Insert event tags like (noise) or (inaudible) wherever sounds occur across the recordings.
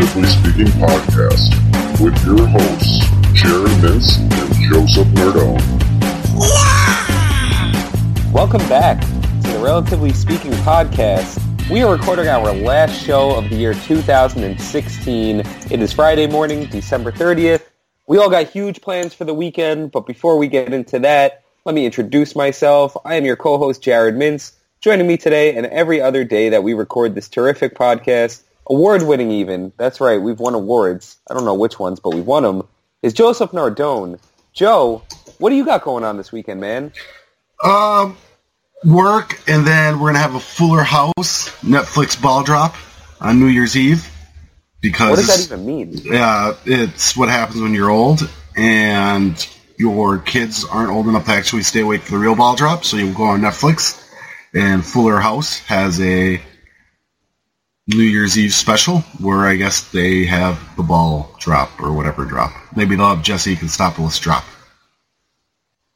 Relatively Speaking podcast with your hosts, Jared Mintz and Joseph Nardone. Welcome back to the Relatively Speaking podcast. We are recording our last show of the year 2016. It is Friday morning, December 30th. We all got huge plans for the weekend, but before we get into that, let me introduce myself. I am your co-host, Jared Mintz. Joining me today and every other day that we record this terrific podcast, award-winning even, that's right, we've won awards. I don't know which ones, but we've won them, is Joseph Nardone. Joe, what do you got going on this weekend, man? Um, work, and then we're gonna have a Fuller House Netflix ball drop on New Year's Eve because What does that even mean? yeah, it's what happens when you're old and your kids aren't old enough to actually stay awake for the real ball drop. So you go on Netflix, and Fuller House has a New Year's Eve special where I guess they have the ball drop or whatever drop. Maybe they'll have Jesse Katsopolis drop.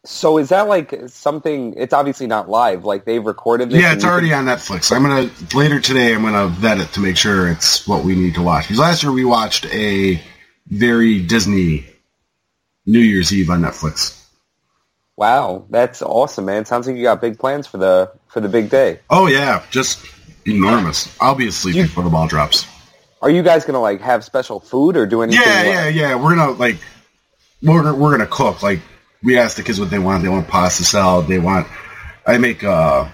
So is that like something, it's obviously not live, like they've recorded this? Yeah, it's already can- on Netflix. I'm gonna later today. I'm gonna vet it to make sure it's what we need to watch. Because last year we watched a very Disney New Year's Eve on Netflix. Wow, that's awesome, man. Sounds like you got big plans for the for the big day. Oh yeah, just enormous. I'll be asleep You- before the ball drops. Are you guys gonna like have special food or do anything? Yeah, like- yeah, yeah. We're gonna like we're gonna, we're gonna cook. Like we asked the kids what they want. They want pasta salad. They want. I make uh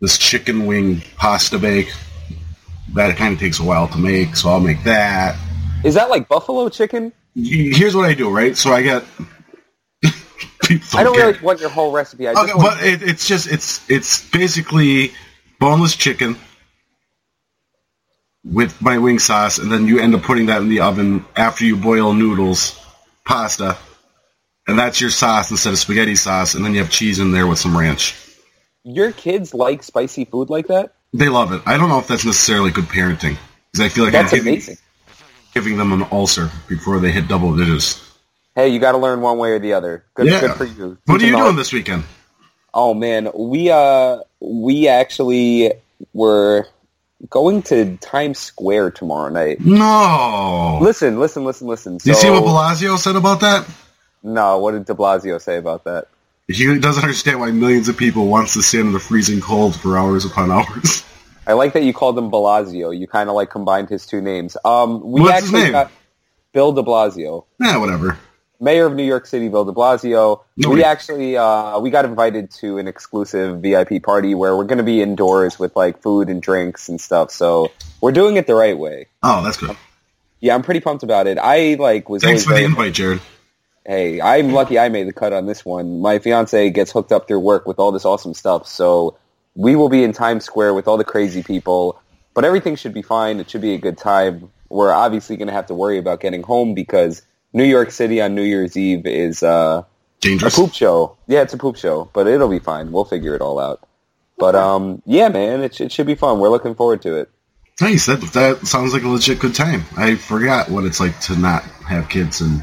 this chicken wing pasta bake. That kind of takes a while to make, so I'll make that. Is that like buffalo chicken? here's what I do, right? So I get. (laughs) I don't really want your whole recipe. I just Okay, but it, it's just it's it's basically boneless chicken with my wing sauce, and then you end up putting that in the oven after you boil noodles, pasta, and that's your sauce instead of spaghetti sauce, and then you have cheese in there with some ranch. your kids like spicy food like that? They love it. I don't know if that's necessarily good parenting because I feel like That's I'm giving, amazing. giving them an ulcer before they hit double digits. Hey, you got to learn one way or the other. Good, Yeah. good for you. What are you doing all- this weekend? Oh man, we uh we actually were going to Times Square tomorrow night. No. Listen, listen, listen, listen. Do you see what Bellagio said about that? No, what did De Blasio say about that? He doesn't understand why millions of people wants to stand in the freezing cold for hours upon hours. I like that you called him Blasio. You kind of like combined his two names. Um, we What's his actually name? got Bill De Blasio, yeah, whatever. Mayor of New York City, Bill De Blasio. We actually uh, we got invited to an exclusive VIP party where we're going to be indoors with like food and drinks and stuff. So we're doing it the right way. Oh, that's good. Yeah, I'm pretty pumped about it. I like was Thanks for the invite, Jared. Hey, I'm lucky I made the cut on this one. My fiance gets hooked up through work with all this awesome stuff, so we will be in Times Square with all the crazy people. But everything should be fine. It should be a good time. We're obviously going to have to worry about getting home because New York City on New Year's Eve is uh, a Dangerous. poop show. Yeah, it's a poop show, but it'll be fine. We'll figure it all out. But um, yeah, man, it, it should be fun. We're looking forward to it. Nice. That that sounds like a legit good time. I forgot what it's like to not have kids and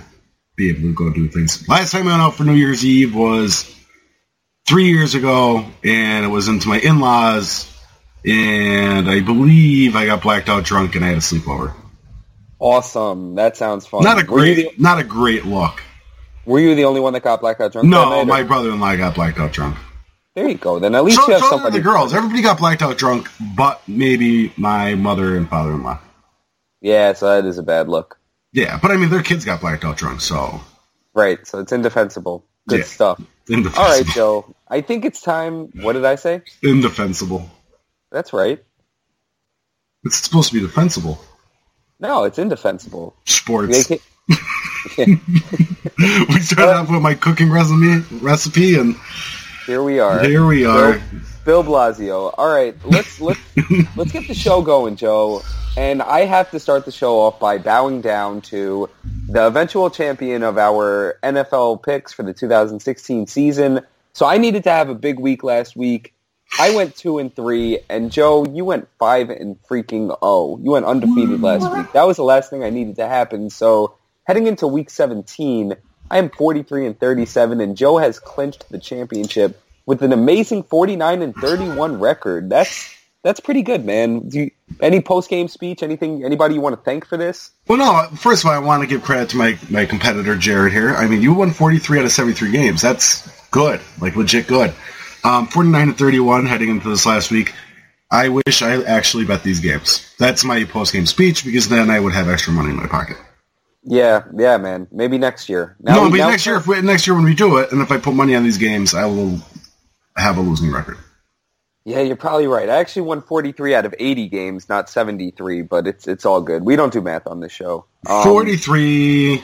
be able to go do things. Last time I went out for New Year's Eve was three years ago, and it was into my in-laws, and I believe I got blacked out drunk and I had a sleepover. Awesome. That sounds fun. Not a great, not a great look. were you the only one that got blackout drunk? No, night, my brother-in-law got blacked out drunk. There you go. Then at least So, you have so somebody. the girls. Everybody got blacked out drunk, but maybe my mother and father-in-law. Yeah, so that is a bad look. Yeah, but I mean, their kids got blacked out drunk, so Right, so it's indefensible. Good Yeah. stuff. indefensible. All right, Joe. I think it's time. What did I say? Indefensible. That's right. It's supposed to be defensible. No, it's indefensible. Sports. ca- (laughs) we started off with my cooking recipe, recipe, and Here we are. here we are. Bill, Bill Blasio. All right, let's let's (laughs) let's get the show going, Joe. And I have to start the show off by bowing down to the eventual champion of our NFL picks for the 2016 season. So I needed to have a big week last week. I went two and three, and Joe, you went five and freaking oh. You went undefeated mm. last week. That was the last thing I needed to happen. So heading into week 17, I am 43 and 37, and Joe has clinched the championship with an amazing 49 and 31 record. That's that's pretty good, man. Do you, any post game speech? Anything? Anybody you want to thank for this? Well, no. First of all, I want to give credit to my my competitor Jared here. I mean, you won 43 out of 73 games. That's good, like legit good. Um, 49 to 31 heading into this last week. I wish I actually bet these games. That's my post game speech because then I would have extra money in my pocket. Yeah, yeah, man. Maybe next year. Now, no, but next year, if we, next year when we do it, and if I put money on these games, I will have a losing record. Yeah, you're probably right. I actually won 43 out of 80 games, not 73, but it's it's all good. We don't do math on this show. Um, 43,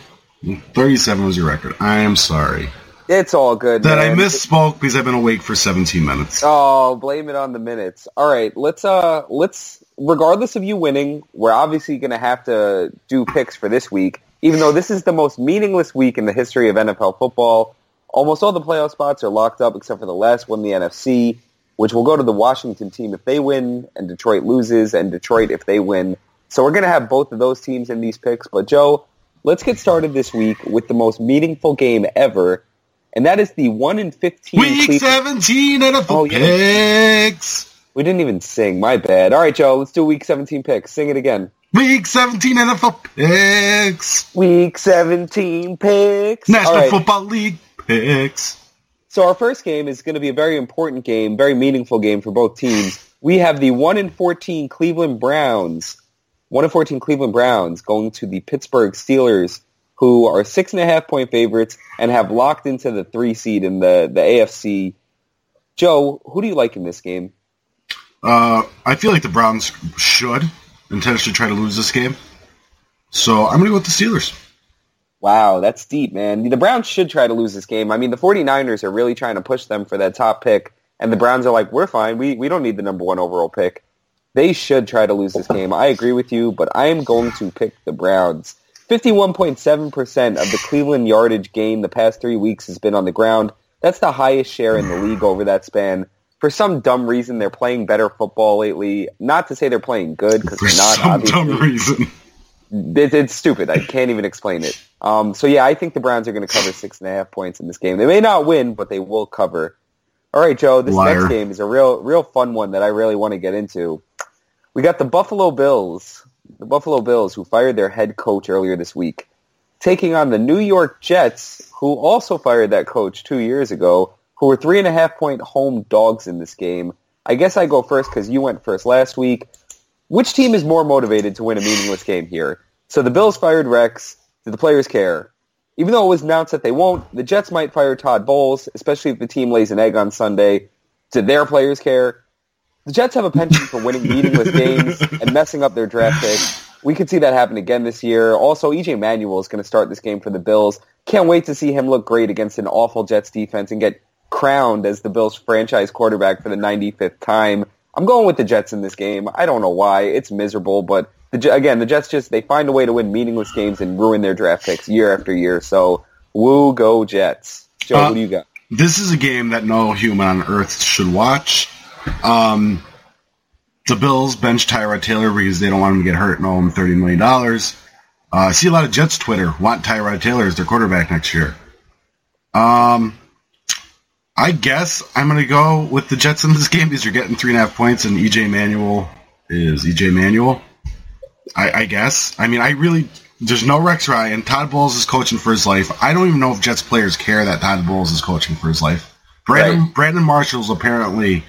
37 was your record. I am sorry. It's all good. That man. I misspoke because I've been awake for 17 minutes. Oh, blame it on the minutes. All right, let's uh let's regardless of you winning, we're obviously going to have to do picks for this week. Even though this is the most meaningless week in the history of NFL football, almost all the playoff spots are locked up except for the last one, the NFC, which will go to the Washington team if they win and Detroit loses and Detroit if they win. So we're going to have both of those teams in these picks, but Joe, let's get started this week with the most meaningful game ever and that is the one in fifteen. Week Cleveland- seventeen NFL oh, yeah. picks. We didn't even sing. My bad. All right, Joe. Let's do week seventeen picks. Sing it again. Week seventeen NFL picks. Week seventeen picks. National right. Football League picks. So our first game is going to be a very important game, very meaningful game for both teams. We have the one in fourteen Cleveland Browns. One in fourteen Cleveland Browns going to the Pittsburgh Steelers who are six and a half point favorites and have locked into the three seed in the, the AFC. Joe, who do you like in this game? Uh, I feel like the Browns should intentionally try to lose this game. So I'm going to go with the Steelers. Wow, that's deep, man. The Browns should try to lose this game. I mean, the 49ers are really trying to push them for that top pick, and the Browns are like, we're fine. We, we don't need the number one overall pick. They should try to lose this game. I agree with you, but I am going to pick the Browns. 51.7% of the Cleveland yardage gain the past three weeks has been on the ground. That's the highest share in the league over that span. For some dumb reason, they're playing better football lately. Not to say they're playing good because they're not. some obviously. dumb reason. It, it's stupid. I can't even explain it. Um, so yeah, I think the Browns are going to cover six and a half points in this game. They may not win, but they will cover. All right, Joe. This Liar. next game is a real, real fun one that I really want to get into. We got the Buffalo Bills the Buffalo Bills, who fired their head coach earlier this week, taking on the New York Jets, who also fired that coach two years ago, who were three and a half point home dogs in this game. I guess I go first because you went first last week. Which team is more motivated to win a meaningless game here? So the Bills fired Rex. Do the players care? Even though it was announced that they won't, the Jets might fire Todd Bowles, especially if the team lays an egg on Sunday. Do their players care? The Jets have a penchant for winning meaningless games and messing up their draft picks. We could see that happen again this year. Also, EJ Manuel is going to start this game for the Bills. Can't wait to see him look great against an awful Jets defense and get crowned as the Bills franchise quarterback for the 95th time. I'm going with the Jets in this game. I don't know why. It's miserable, but the, again, the Jets just, they find a way to win meaningless games and ruin their draft picks year after year. So, woo, go Jets. Joe, uh, what do you got? This is a game that no human on earth should watch. Um, the Bills bench Tyrod Taylor because they don't want him to get hurt and owe him $30 million. Uh, I see a lot of Jets Twitter want Tyrod Taylor as their quarterback next year. Um, I guess I'm going to go with the Jets in this (laughs) game because you're getting three and a half points and EJ Manuel is EJ Manuel. I, I guess. I mean, I really there's no Rex Ryan. Todd Bowles is coaching for his life. I don't even know if Jets players care that Todd Bowles is coaching for his life. Brandon right. Brandon Marshall's apparently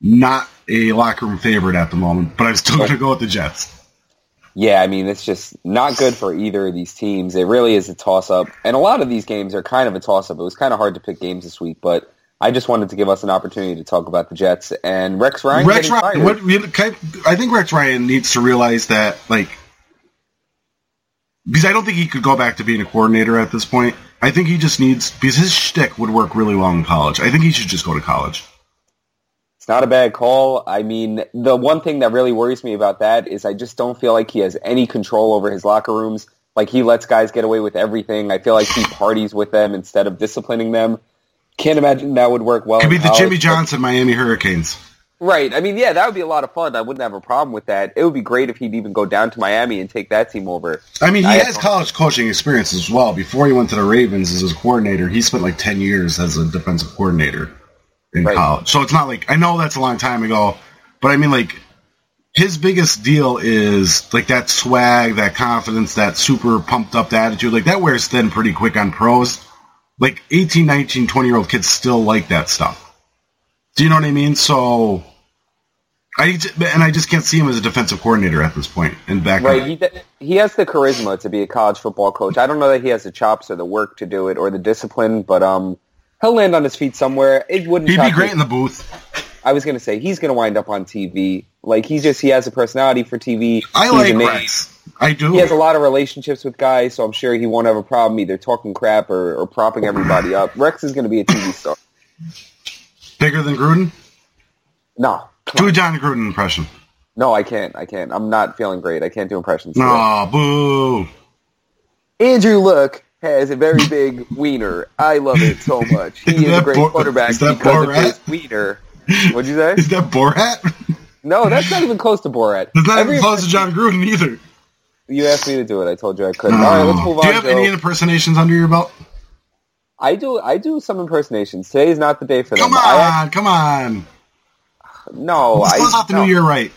not a locker room favorite at the moment, but I'm still going to go with the Jets. Yeah, I mean, it's just not good for either of these teams. It really is a toss-up. And a lot of these games are kind of a toss-up. It was kind of hard to pick games this week, but I just wanted to give us an opportunity to talk about the Jets and Rex Ryan. Rex Ryan, what, I think Rex Ryan needs to realize that, like, because I don't think he could go back to being a coordinator at this point. I think he just needs because his shtick would work really well in college. I think he should just go to college. It's not a bad call. I mean, the one thing that really worries me about that is I just don't feel like he has any control over his locker rooms. Like he lets guys get away with everything. I feel like he parties with them instead of disciplining them. Can't imagine that would work well. Could be the college, Jimmy Johnson Miami Hurricanes. Right. I mean, yeah, that would be a lot of fun. I wouldn't have a problem with that. It would be great if he'd even go down to Miami and take that team over. I mean, he I has college coaching experience as well. Before he went to the Ravens as his coordinator, he spent like 10 years as a defensive coordinator in right. college. So it's not like I know that's a long time ago, but I mean, like, his biggest deal is like that swag, that confidence, that super pumped up attitude. Like that wears thin pretty quick on pros. Like 18, 19, 20 year old kids still like that stuff. Do you know what I mean? So I and I just can't see him as a defensive coordinator at this point. And back right, he he has the charisma to be a college football coach. I don't know that he has the chops or the work to do it or the discipline, but um, he'll land on his feet somewhere. It wouldn't. He'd be great me. in the booth. I was gonna say he's gonna wind up on TV. Like he's just he has a personality for TV. I he's like Rex. I do. He has a lot of relationships with guys, so I'm sure he won't have a problem either talking crap or, or propping everybody up. Rex is gonna be a TV (laughs) star. Bigger than Gruden? No. Do a Jon Gruden impression. No, I can't. I can't. I'm not feeling great. I can't do impressions. No, boo. Andrew Luck has a very big wiener. I love it so (laughs) much. He is, is a great Bo- quarterback is that because Borat? of his wiener. What'd you say? Is that Borat? No, that's not even close to Borat. That's not Every even close to Jon Gruden either. You asked me to do it. I told you I couldn't. No. All right, let's move on. Do you have Joe. any impersonations under your belt? I do. I do some impersonations. Today is not the day for them. Come on, come on. No, I. Close off the no. new year right.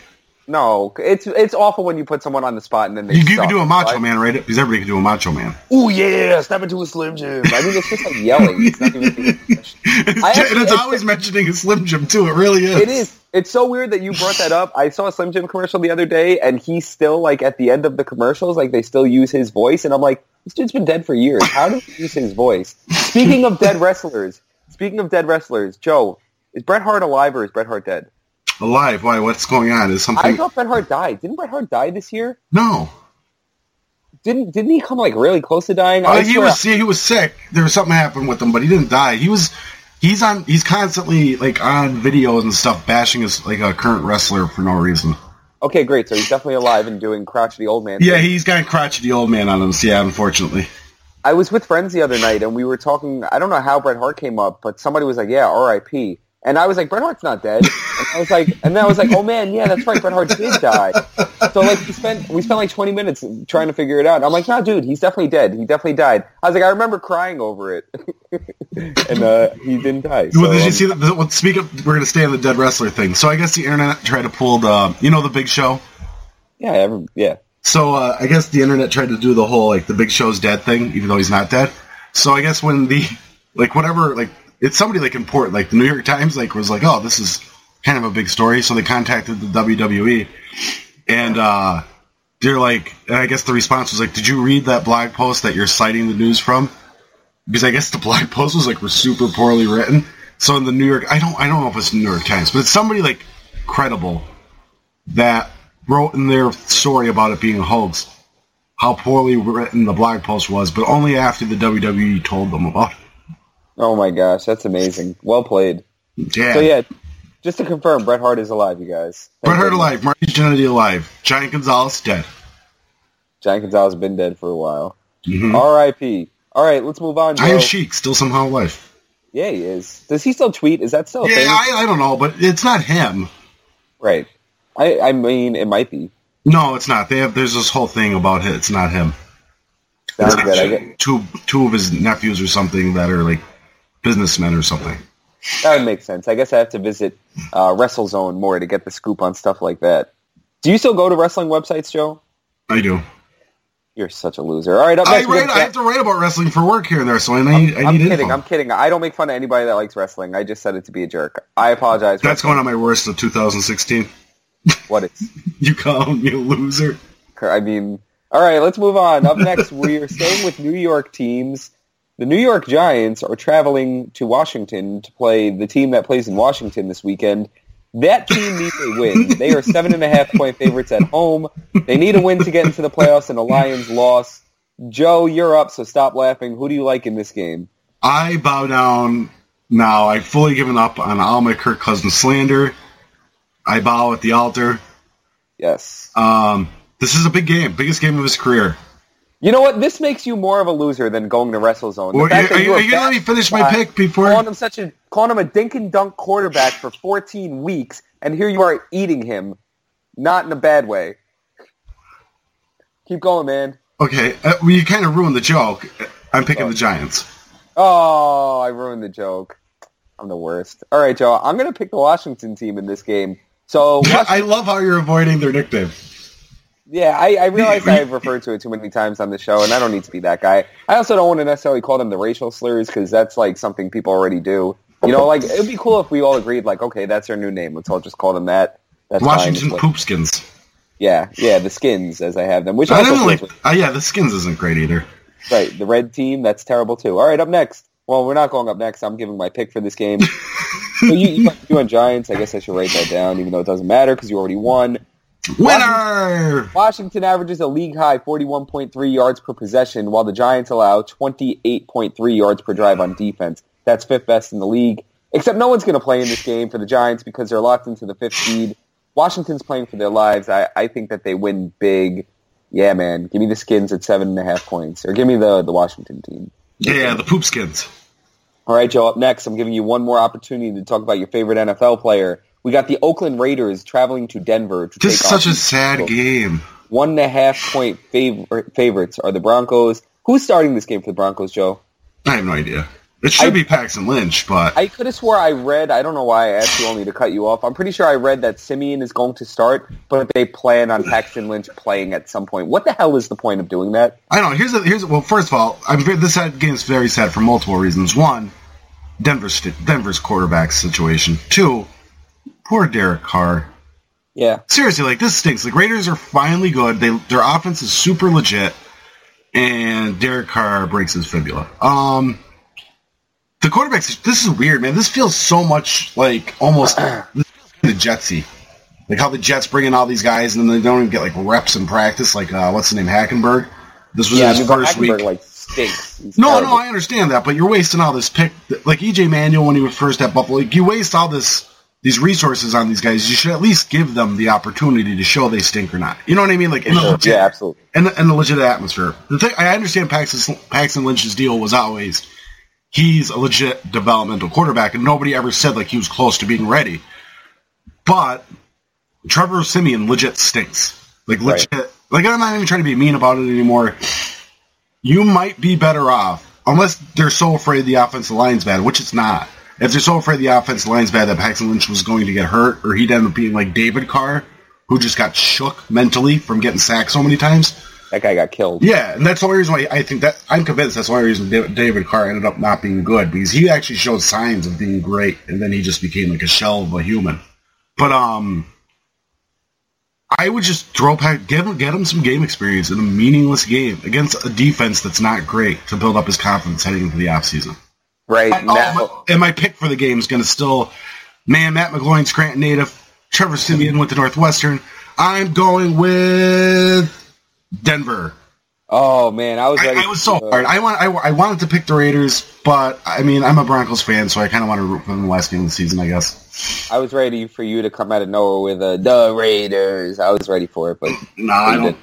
No, it's it's awful when you put someone on the spot and then they. You, you can do a Macho right? Man, right? Because everybody can do a Macho Man. Oh yeah, step into a Slim Jim. I mean, it's just like yelling. It's not even. it's, actually, and it's, it's always mentioning a Slim Jim too. It really is. It is. It's so weird that you brought that up. I saw a Slim Jim commercial the other day, and he's still like at the end of the commercials, like they still use his voice, and I'm like, this dude's been dead for years. How do you use his voice? Speaking of dead wrestlers, speaking of dead wrestlers, Joe, is Bret Hart alive or is Bret Hart dead? Alive? Why? What's going on? Is something? I thought Bret Hart died. Didn't Bret Hart die this year? No. Didn't didn't he come like really close to dying? He was he was sick. There was something happened with him, but he didn't die. He was he's on he's constantly like on videos and stuff bashing his like a current wrestler for no reason. Okay, great. So he's definitely alive and doing crotchety old man. Yeah, he's got crotchety old man on him. So yeah, unfortunately. I was with friends the other night and we were talking. I don't know how Bret Hart came up, but somebody was like, "Yeah, R.I.P." And I was like, Bret Hart's not dead. And I was like, and then I was like, oh man, yeah, that's right, Bret Hart did die. So like we spent we spent like 20 minutes trying to figure it out. I'm like, nah, dude, he's definitely dead. He definitely died. I was like, I remember crying over it, (laughs) and uh, he didn't die. So, well, did you um, see that? Well, speak up. we're going to stay on the dead wrestler thing. So I guess the internet tried to pull the, you know, the Big Show. Yeah, every, yeah. So uh, I guess the internet tried to do the whole like the Big Show's dead thing, even though he's not dead. So I guess when the like whatever like it's somebody like important, like the New York Times, like was like, oh, this is kind of a big story. So they contacted the WWE, and uh, they're like, and I guess the response was like, did you read that blog post that you're citing the news from? Because I guess the (laughs) blog post was like was super poorly written. So in the New York, I don't, I don't know if it's New York Times, but it's somebody like credible that wrote in their story about it being a hoax how poorly written the blog post was, but only after the WWE told them about it. Oh my gosh, that's amazing. Well played. Yeah. So yeah, just to confirm, Bret Hart is alive, you guys. Thank Bret Hart alive. Marty Jannetty alive. Giant Gonzalez dead. Giant Gonzalez been dead for a while. Mm-hmm. R.I.P. All right, let's move on. Iron Sheik still somehow alive. Yeah, he is. Does he still tweet? Is that still? yeah, I, I, don't know, but it's not him. Right. I I mean, it might be. No, it's not. They have. There's this whole thing about it. It's not him. Sounds good. I get... Two two of his nephews or something that are like businessmen or something. That would make sense. I guess I have to visit uh, WrestleZone more to get the scoop on stuff like that. Do you still go to wrestling websites, Joe? I do. You're such a loser. All right, up next. I, write, I have to write about wrestling for work here and there, so I need. I'm, I need I'm kidding. Info. I'm kidding. I don't make fun of anybody that likes wrestling. I just said it to be a jerk. I apologize. That's going on my worst of 2016. (laughs) What is? you calling me a loser? I mean, all right. Let's move on. Up next, we are staying with New York teams the New York Giants are traveling to Washington to play the team that plays in Washington this weekend. That team needs a win. (laughs) They are seven and a half point favorites at home. They need a win to get into the playoffs, and the Lions loss. Joe, you're up, so stop laughing. Who do you like in this game? I bow down now. I've fully given up on all my Kirk Cousins slander. I bow at the altar. Yes. Um, this is a big game, biggest game of his career. You know what? This makes you more of a loser than going to WrestleZone. Well, are, you, are you going to let me finish my pick before calling him such a calling him a dink and dunk quarterback for 14 weeks, and here you are eating him, not in a bad way. Keep going, man. Okay, uh, well, you kind of ruined the joke. I'm picking oh. the Giants. Oh, I ruined the joke. I'm the worst. All right, Joe. I'm going to pick the Washington team in this game. So (laughs) I love how you're avoiding their nickname. Yeah, I, I realize (laughs) I've referred to it too many times on the show, and I don't need to be that guy. I also don't want to necessarily call them the racial slurs because that's like something people already do. You know, like it'd be cool if we all agreed, like, okay, that's their new name. Let's all just call them that. That's Washington fine. Poopskins. Yeah, yeah, the skins, as I have them. Which I don't like. Uh, yeah, the skins isn't great either. right. The red team, that's terrible too. All right, up next. Well, we're not going up next. I'm giving my pick for this game. (laughs) so you, you, you went Giants. I guess I should write that down, even though it doesn't matter because you already won. Winner. Washington averages a league high 41.3 yards per possession, while the Giants allow 28.3 yards per drive on defense. That's fifth best in the league. Except no one's going to play in this game for the Giants because they're locked into the fifth seed. Washington's playing for their lives. I, I think that they win big. Yeah, man. Give me the Skins at seven and a half points, or give me the the Washington team. Yeah, the poop skins. All right, Joe. Up next, I'm giving you one more opportunity to talk about your favorite NFL player. We got the Oakland Raiders traveling to Denver to This is such a sad game. one and a half point fav- favorites are the Broncos. Who's starting this game for the Broncos, Joe? I have no idea. It should I- be Paxton Lynch, but I could have swore I read. I don't know why I asked you only to cut you off. I'm pretty sure I read that Siemian is going to start, but they plan on Paxton Lynch playing at some point. What the hell is the point of doing that? I don't know. Here's a, here's a, well. First of all, I'm this game is very sad for multiple reasons. One, Denver's Denver's quarterback situation. Two, poor Derek Carr. Yeah, Seriously, like this stinks. The Raiders are finally good. They their offense is super legit, and Derek Carr breaks his fibula. Um, the quarterbacks. This is weird, man. This feels so much like almost (clears throat) the Jetsy. Like how the Jets bring in all these guys and then they don't even get like reps in practice. Like uh, what's the name, Hackenberg. This was yeah. his first Hackenberg, week. like stinks. He's No, terrible. no, I understand that, but you're wasting all this pick. Like EJ Manuel when he was first at Buffalo, like, you waste all this these resources on these guys. You should at least give them the opportunity to show they stink or not. You know what I mean? Like Sure. legit, Yeah, absolutely. the, in the legit atmosphere. The thing I understand Paxton, Paxton Lynch's deal was always he's a legit developmental quarterback, and nobody ever said like he was close to being ready. But Trevor Siemian legit stinks. Like legit. Like I'm not even trying to be mean about it anymore. You might be better off unless they're so afraid the offensive line's bad, which it's not. If they're so afraid the offense line's bad that Paxton Lynch was going to get hurt, or he'd end up being like David Carr, who just got shook mentally from getting sacked so many times. That guy got killed. Yeah, and that's the only reason why I think that I'm convinced that's the only reason David Carr ended up not being good because he actually showed signs of being great, and then he just became like a shell of a human. But um, I would just throw back, give him, get him some game experience in a meaningless game against a defense that's not great to build up his confidence heading into the offseason. Right. Oh, now, my- and my pick for the game is going to still, man, Matt McGloin, Scranton native, Trevor Siemian went to Northwestern. I'm going with Denver. oh man, I was ready. I, I was so hard. I want. I, I wanted to pick the Raiders, but I mean, I'm a Broncos fan, so I kind of want to root for them the last game of the season. I guess. I was ready for you to come out of nowhere with uh, the Raiders. I was ready for it, but No, I don't. did.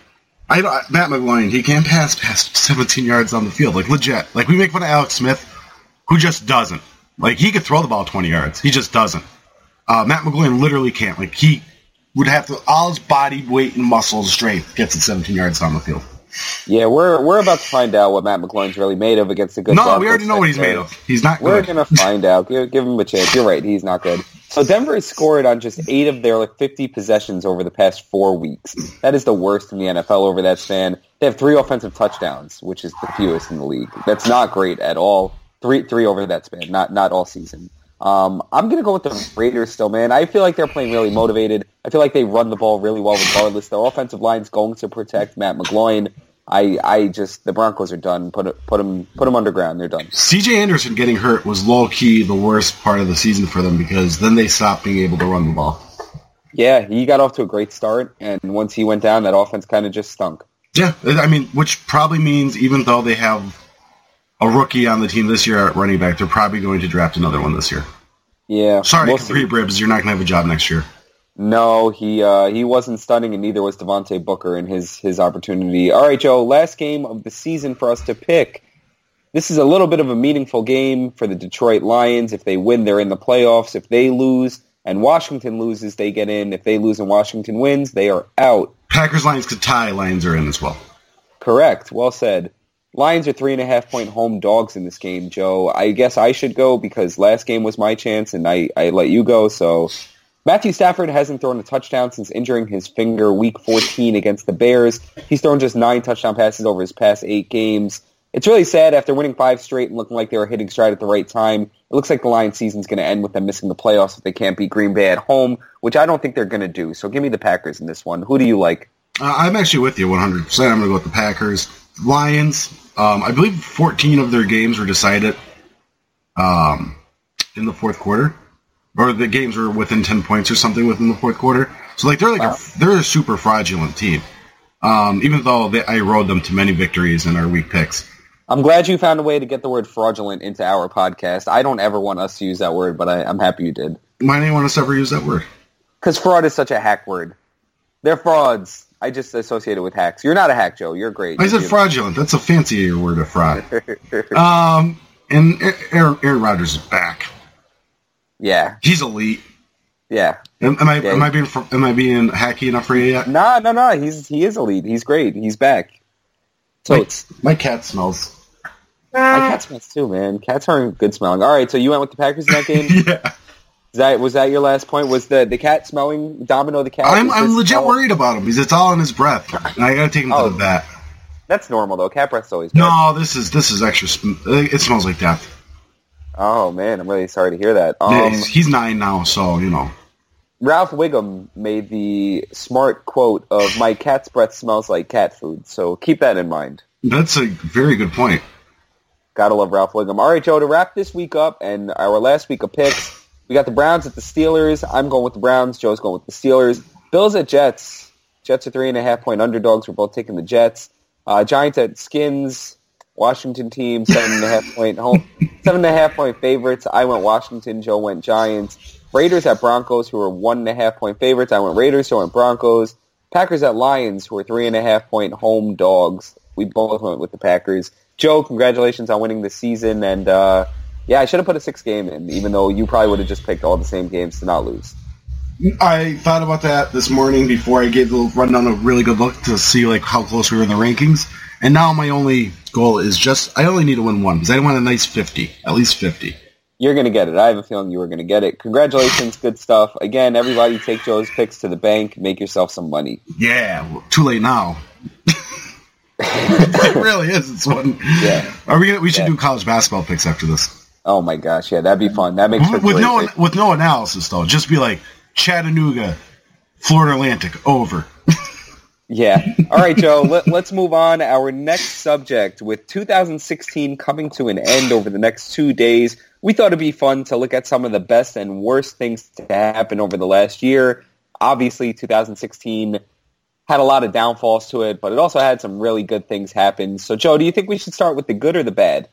I don't. Matt McGloin, he can't pass past 17 yards on the field, like legit. Like we make fun of Alex Smith, who just doesn't. Like he could throw the ball 20 yards, he just doesn't. Uh, Matt McGloin literally can't. Like he would have to all his body weight and muscle strength gets it 17 yards down the field. yeah, we're we're about to find out what Matt McGloin's really made of against a good. No, Broncos we already know what he's made of. He's not good. We're good. gonna find out. Give, give him a chance. You're right. He's not good. So Denver has scored on just eight of their like 50 possessions over the past four weeks. That is the worst in the NFL over that span. They have three offensive touchdowns, which is the fewest in the league. That's not great at all. Three three over that span. Not not all season. Um, I'm gonna go with the Raiders still, man. I feel like they're playing really motivated. I feel like they run the ball really well regardless. Their offensive line's going to protect Matt McGloin. I I just the Broncos are done. Put it- put them put them underground. They're done. CJ Anderson getting hurt was low key the worst part of the season for them because then they stopped being able to run the ball. Yeah, he got off to a great start, and once he went down, that offense kind of just stunk. Yeah, I mean, which probably means even though they have a rookie on the team this year at running back, they're probably going to draft another one this year. Yeah, Sorry, we'll Kapri. Bibbs, you're not going to have a job next year. No, he uh, he wasn't stunning, and neither was Devontae Booker in his his opportunity. All right, Joe, last game of the season for us to pick. This is a little bit of a meaningful game for the Detroit Lions. If they win, they're in the playoffs. If they lose and Washington loses, they get in. If they lose and Washington wins, they are out. Packers Lions could tie. Lions are in as well. Correct. Well said. Lions are three and a half point home dogs in this game, Joe. I guess I should go because last game was my chance and I, I let you go. So Matthew Stafford hasn't thrown a touchdown since injuring his finger week 14 against the Bears. He's thrown just nine touchdown passes over his past eight games. It's really sad after winning five straight and looking like they were hitting stride at the right time. It looks like the Lions season's going to end with them missing the playoffs if they can't beat Green Bay at home, which I don't think they're going to do. So give me the Packers in this one. Who do you like? Uh, I'm actually with you 100%. I'm going to go with the Packers. Lions, um, I believe 14 of their games were decided um, in the fourth quarter or the games were within ten points or something within the fourth quarter. So like they're like wow. a, they're a super fraudulent team. Um, even though they, I rode them to many victories in our week picks. I'm glad you found a way to get the word fraudulent into our podcast. I don't ever want us to use that word, but I, am happy you did. Why do you want us to ever use that word? Because fraud is such a hack word. They're frauds. I just associate it with hacks. You're not a hack, Joe. You're great. I said fraudulent. That's a fancier word of fraud. (laughs) um, and Aaron, Aaron Rodgers is back. Yeah, he's elite. Yeah. Am, am I yeah. am I being am I being hacky enough for you yet? No, no, no. He's he is elite. He's great. He's back. So my, my cat smells. My cat smells too, man. Cats aren't good smelling. All right, so you went with the Packers in that game. (laughs) yeah. Is that was that your last point? Was the the cat smelling Domino the cat? I'm I'm legit worried about him because it's all in his breath, (laughs) and I gotta take him oh, to the vet. That's normal though. Cat breath's always. Good. No, this is this is extra. Sm- It smells like death. Oh man, I'm really sorry to hear that. Um, yeah, he's, he's, nine now, so you know. Ralph Wiggum made the smart quote of "My cat's breath smells like cat food," so keep that in mind. That's a very good point. Gotta love Ralph Wiggum. All right, Joe. To wrap this week up and our last week of picks, we got the Browns at the Steelers. I'm going with the Browns. Joe's going with the Steelers. Bills at Jets. Jets are three and a half point underdogs. We're both taking the Jets. Uh, Giants at Skins. Washington team, seven and a half point home, (laughs) seven and a half point favorites. I went Washington. Joe went Giants. Raiders at Broncos, who are one and a half point favorites. I went Raiders. Joe went Broncos. Packers at Lions, who are three and a half point home dogs. We both went with the Packers. Joe, congratulations on winning the season. And uh, yeah, I should have put a six game in, even though you probably would have just picked all the same games to not lose. I thought about that this morning before I gave the rundown a really good look to see like how close we were in the rankings. And now my only goal is just I only need to win one because I want a nice fifty, at least fifty. You're gonna get it. I have a feeling you were gonna get it. Congratulations, good stuff. Again, everybody take Joe's picks to the bank, make yourself some money. Yeah, well, too late now. (laughs) it really is. It's one. Yeah. Are we? Gonna, we should yeah. do college basketball picks after this. Oh my gosh, yeah, that'd be fun. That makes with no with no analysis though. Just be like Chattanooga, Florida Atlantic over. (laughs) Yeah. All right, Joe. let, us move on. Our next subject, with 2016 coming to an end over the next two days, we thought it'd be fun to look at some of the best and worst things to happen over the last year. Obviously, 2016 had a lot of downfalls to it, but it also had some really good things happen. So, Joe, do you think we should start with the good or the bad?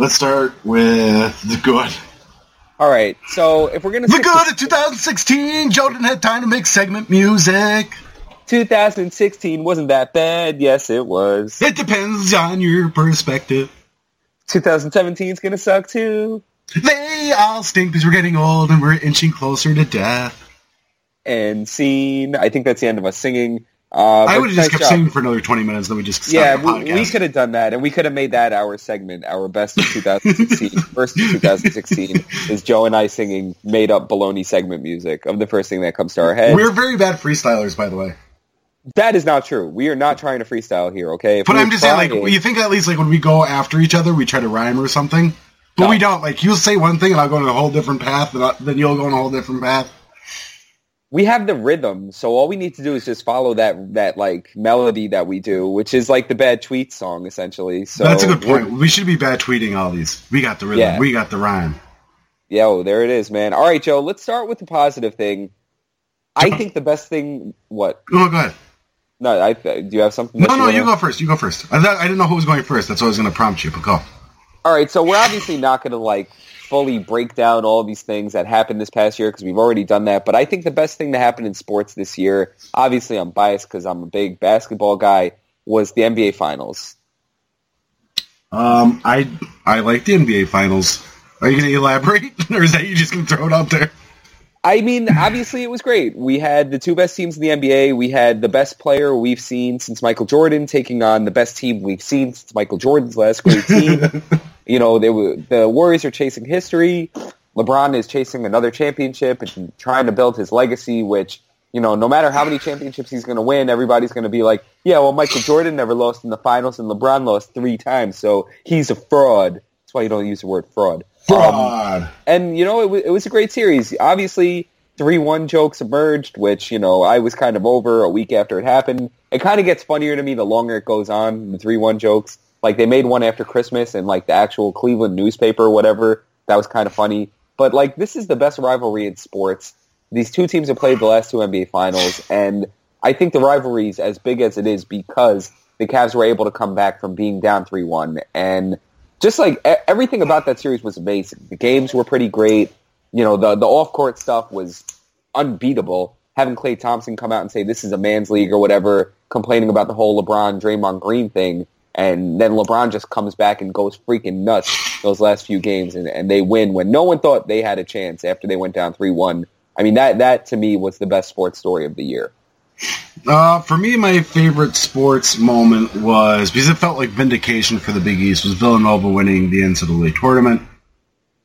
Let's start with the good. All right. So, if we're to the good to- of 2016, Joe didn't have time to make segment music. 2016 wasn't that bad. Yes, it was. It depends on your perspective. 2017 is to suck too. They all stink because we're getting old and we're inching closer to death. And scene. I think that's the end of us singing. Uh, I would have just kept job. singing for another 20 minutes, then we just Yeah, we, we could have done that, and we could have made that our segment, our best of 2016, (laughs) first of 2016, is Joe and I singing made-up baloney segment music of the first thing that comes to our head. We're very bad freestylers, by the way. That is not true. We are not trying to freestyle here, okay? If but I'm just saying, like, you think at least like when we go after each other, we try to rhyme or something, but no. we don't. Like, you'll say one thing, and I'll go on a whole different path, and then you'll go on a whole different path. We have the rhythm, so all we need to do is just follow that that like melody that we do, which is like the bad tweet song, essentially. So that's a good point. We should be bad tweeting all these. We got the rhythm. Yeah. We got the rhyme. Yo, there it is, man. All right, Joe. Let's start with the positive thing. I think the best thing. What? Oh, go ahead. No, I. Do you have something? No, no, you go first. You go first. I, thought, I didn't know who was going first. That's why I was going to prompt you. But go. All right, so we're obviously not going to like fully break down all these things that happened this past year because we've already done that. But I think the best thing that happened in sports this year, obviously I'm biased because I'm a big basketball guy, was the NBA Finals. Um, I I like the NBA Finals. Are you going to elaborate, (laughs) or is that you just going to throw it out there? I mean, obviously it was great. We had the two best teams in the NBA. We had the best player we've seen since Michael Jordan taking on the best team we've seen since Michael Jordan's last great team. (laughs) you know, they were, the Warriors are chasing history. LeBron is chasing another championship and trying to build his legacy, which, you know, no matter how many championships he's going to win, everybody's going to be like, yeah, well, Michael Jordan never lost in the finals and LeBron lost three times, so he's a fraud. That's why you don't use the word fraud. Fraud. Um, and, you know, it, w- it was a great series. Obviously, 3-1 jokes emerged, which, you know, I was kind of over a week after it happened. It kind of gets funnier to me the longer it goes on, the 3-1 jokes. Like, they made one after Christmas and, like, the actual Cleveland newspaper or whatever, that was kind of funny. But, like, this is the best rivalry in sports. These two teams have played the last two NBA finals, and I think the rivalry is as big as it is because the Cavs were able to come back from being down 3-1. And just, like, everything about that series was amazing. The games were pretty great. You know, the, the off-court stuff was unbeatable. Having Klay Thompson come out and say this is a man's league or whatever, complaining about the whole LeBron Draymond Green thing, and then LeBron just comes back and goes freaking nuts those last few games, and, and they win when no one thought they had a chance after they went down three one. I mean that that to me was the best sports story of the year. Uh, for me, my favorite sports moment was because it felt like vindication for the Big East was Villanova winning the NCAA tournament.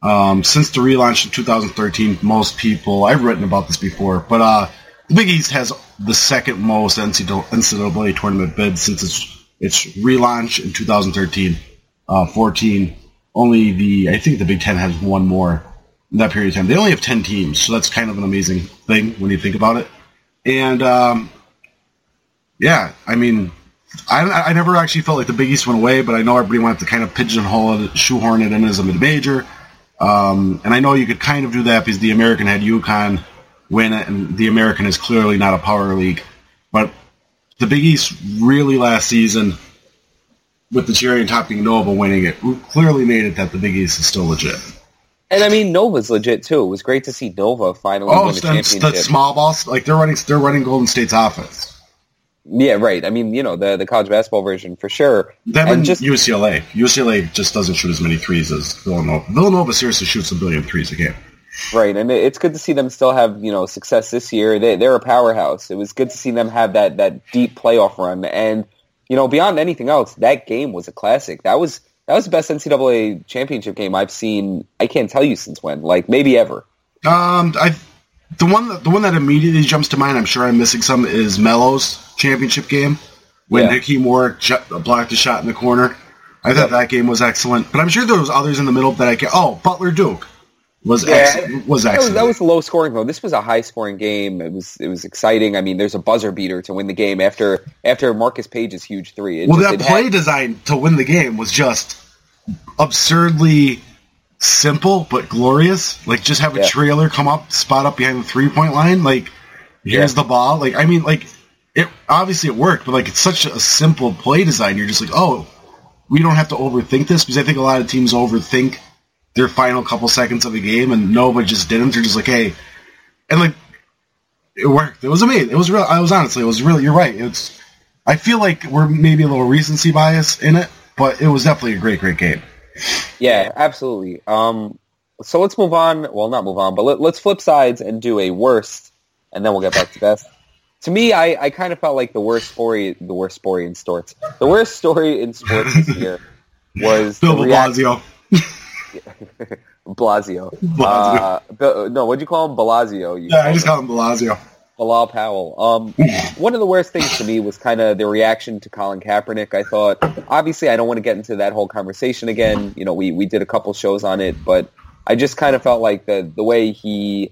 Um, since the relaunch in 2013, most people I've written about this before, but uh, the Big East has the second most NCAA tournament bids since its its relaunch in 2013, uh, 14. Only the I think the Big Ten has one more in that period of time. They only have 10 teams, so that's kind of an amazing thing when you think about it. And um, yeah, I mean, I, I never actually felt like the Big East went away, but I know everybody wanted to kind of pigeonhole it, shoehorn it in as a mid-major. Um, and I know you could kind of do that because the American had UConn win it, and the American is clearly not a power league. But the Big East really last season, with the cherry on top being Nova winning it, clearly made it that the Big East is still legit. And I mean, Nova's legit too. It was great to see Nova finally Oh, win that's championship. the small balls, like they're running, they're running Golden State's offense. Yeah, right. I mean, you know, the the college basketball version for sure. Them And and just- UCLA. UCLA just doesn't shoot as many threes as Villanova. Villanova seriously shoots a billion threes a game. Right, and it's good to see them still have you know success this year. They they're a powerhouse. It was good to see them have that that deep playoff run, and you know beyond anything else, that game was a classic. That was that was the best NCAA championship game I've seen. I can't tell you since when, like maybe ever. Um, I the one that the one that immediately jumps to mind. I'm sure I'm missing some is Melo's championship game when Yeah. Nicky Moore blocked a shot in the corner. I thought that game was excellent, but I'm sure there was others in the middle that I can. Oh, Butler Duke was Yeah, ex- was That was, that was low scoring though. This was a high scoring game. It was it was exciting. I mean, there's a buzzer beater to win the game after after Marcus Paige's huge three. It well, just- that play had- design to win the game was just absurdly simple but glorious. Like just have a Yeah. trailer come up, spot up behind the three point line. Like here's Yeah. the ball. Like I mean, like it obviously it worked, but like it's such a simple play design. You're just like, oh, we don't have to overthink this because I think a lot of teams overthink their final couple seconds of the game, and Nova just didn't. They're just like, hey, and like it worked. It was amazing. It was real. I was honestly, it was really. You're right. It's. I feel like we're maybe a little recency bias in it, but it was definitely a great, great game. Yeah, absolutely. Um, so let's move on. Well, not move on, but let, let's flip sides and do a worst, and then we'll get back to best. To me, I, I kind of felt like the worst story, the worst story in sports, the worst story in sports this (laughs) year was Bill the react- (laughs) Blasio. Blasio. Uh, Bill- no, what'd you call him? Blasio. You Yeah, I just him. call him Blasio. Bilal Powell. Um, one of the worst things to me was kind of the reaction to Colin Kaepernick. I thought, obviously, I don't want to get into that whole conversation again. You know, we, we did a couple shows on it, but I just kind of felt like the the way he,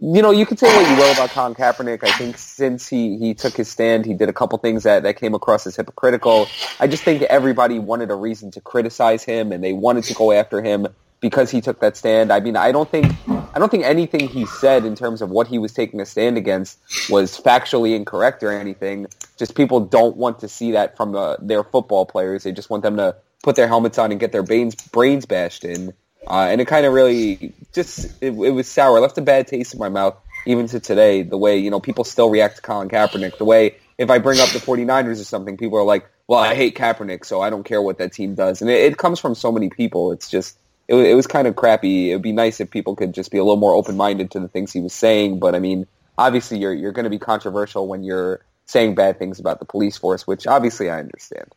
you know, you can say what you will about Colin Kaepernick. I think since he, he took his stand, he did a couple things that, that came across as hypocritical. I just think everybody wanted a reason to criticize him, and they wanted to go after him because he took that stand. I mean, I don't think I don't think anything he said in terms of what he was taking a stand against was factually incorrect or anything. Just people don't want to see that from uh, their football players. They just want them to put their helmets on and get their brains brains bashed in. Uh, and it kind of really just it, it was sour. It left a bad taste in my mouth even to today. The way you know people still react to Colin Kaepernick. The way if I bring up the 49ers or something, people are like, "Well, I hate Kaepernick, so I don't care what that team does." And it, it comes from so many people. It's just it, it was kind of crappy. It would be nice if people could just be a little more open minded to the things he was saying. But I mean, obviously, you're you're going to be controversial when you're saying bad things about the police force, which obviously I understand.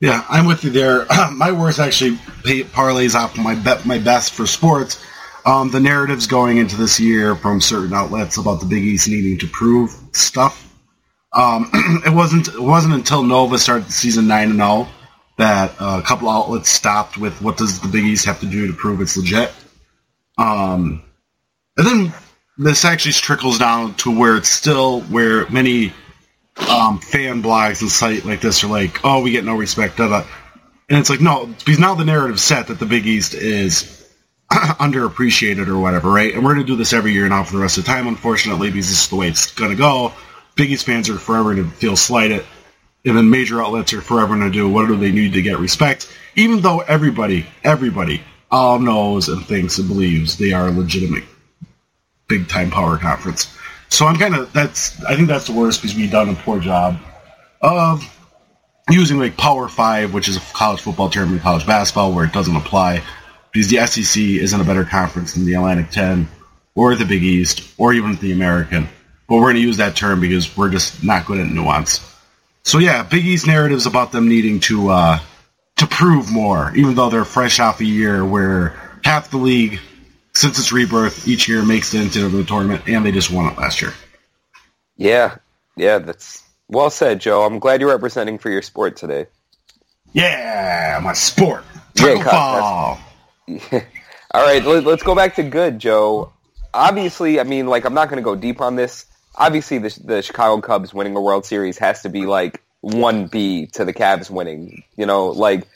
Yeah, I'm with you there. (clears throat) my worst actually parlays off my my best for sports. um, the narratives going into this year from certain outlets about the Big East needing to prove stuff. Um, (clears throat) it wasn't it wasn't until Nova started season nine and zero that uh, a couple outlets stopped with what does the Big East have to do to prove it's legit. Um, and then this actually trickles down to where it's still where many um, fan blogs and site like this are like, oh, we get no respect, da da. And it's like, no, because now the narrative set that the Big East is (clears throat) underappreciated or whatever, right? And we're going to do this every year now for the rest of the time, unfortunately, because this is the way it's going to go. Big East fans are forever going to feel slighted, and then major outlets are forever going to do what do they need to get respect, even though everybody, everybody, all knows and thinks and believes they are a legitimate big time power conference. So I'm kind of that's I think that's the worst because we've done a poor job of using like Power Five, which is a college football term in college basketball, where it doesn't apply because the SEC isn't a better conference than the Atlantic 10 or the Big East or even the American. But we're going to use that term because we're just not good at nuance. So yeah, Big East narratives about them needing to uh, to prove more, even though they're fresh off a year where half the league, since its rebirth, each year makes it into the tournament, and they just won it last year. Yeah, yeah, that's well said, Joe. I'm glad you're representing for your sport today. Yeah, my sport. Tackle ball. (laughs) All right, let, us go back to good, Joe. Obviously, I mean, like, I'm not going to go deep on this. Obviously, the, the Chicago Cubs winning a World Series has to be like one B to the Cavs winning. You know, like,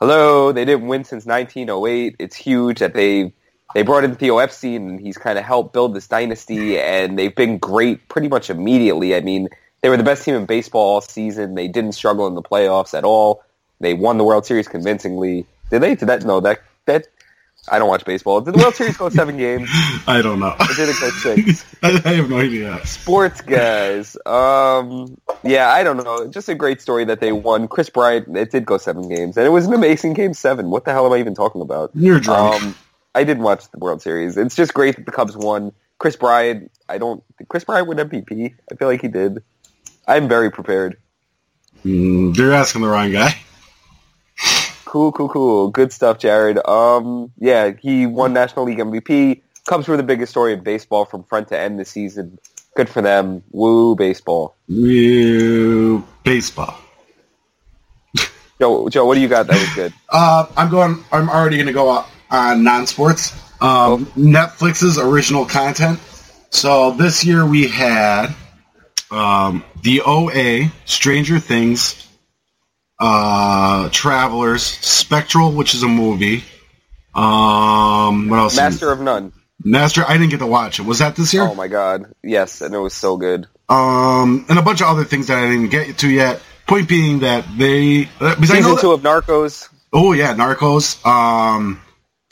hello, they didn't win since 1908. It's huge that they they brought in Theo Epstein, and he's kind of helped build this dynasty, and they've been great pretty much immediately. I mean, they were the best team in baseball all season. They didn't struggle in the playoffs at all. They won the World Series convincingly. Did they? Did that? No, that that I don't watch baseball. Did the World Series go seven games? (laughs) I don't know. Or did it go (laughs) six? I have no idea. Sports guys. Um, yeah, I don't know. Just a great story that they won. Kris Bryant. It did go seven games, and it was an amazing game seven. What the hell am I even talking about? You're drunk. Um, I didn't watch the World Series. It's just great that the Cubs won. Kris Bryant. I don't. Did Kris Bryant win MVP? I feel like he did. I'm very prepared. Mm, you're asking the wrong guy. Cool, cool, cool. Good stuff, Jared. Um, yeah, he won National League MVP. Cubs were the biggest story in baseball from front to end this season. Good for them. Woo, baseball. Woo, baseball. Joe, Joe, what do you got? That was good. Uh, I'm going. I'm already going to go on non-sports. Um, oh. Netflix's original content. So this year we had um, the OA, Stranger Things, uh, Travelers, Spectral, which is a movie. Um, what else? Master of None. Master, I didn't get to watch it. Was that this year? Oh my god, yes, and it was so good. Um, and a bunch of other things that I didn't get to yet. Point being that they uh, season two of Narcos. Oh yeah, Narcos. Um,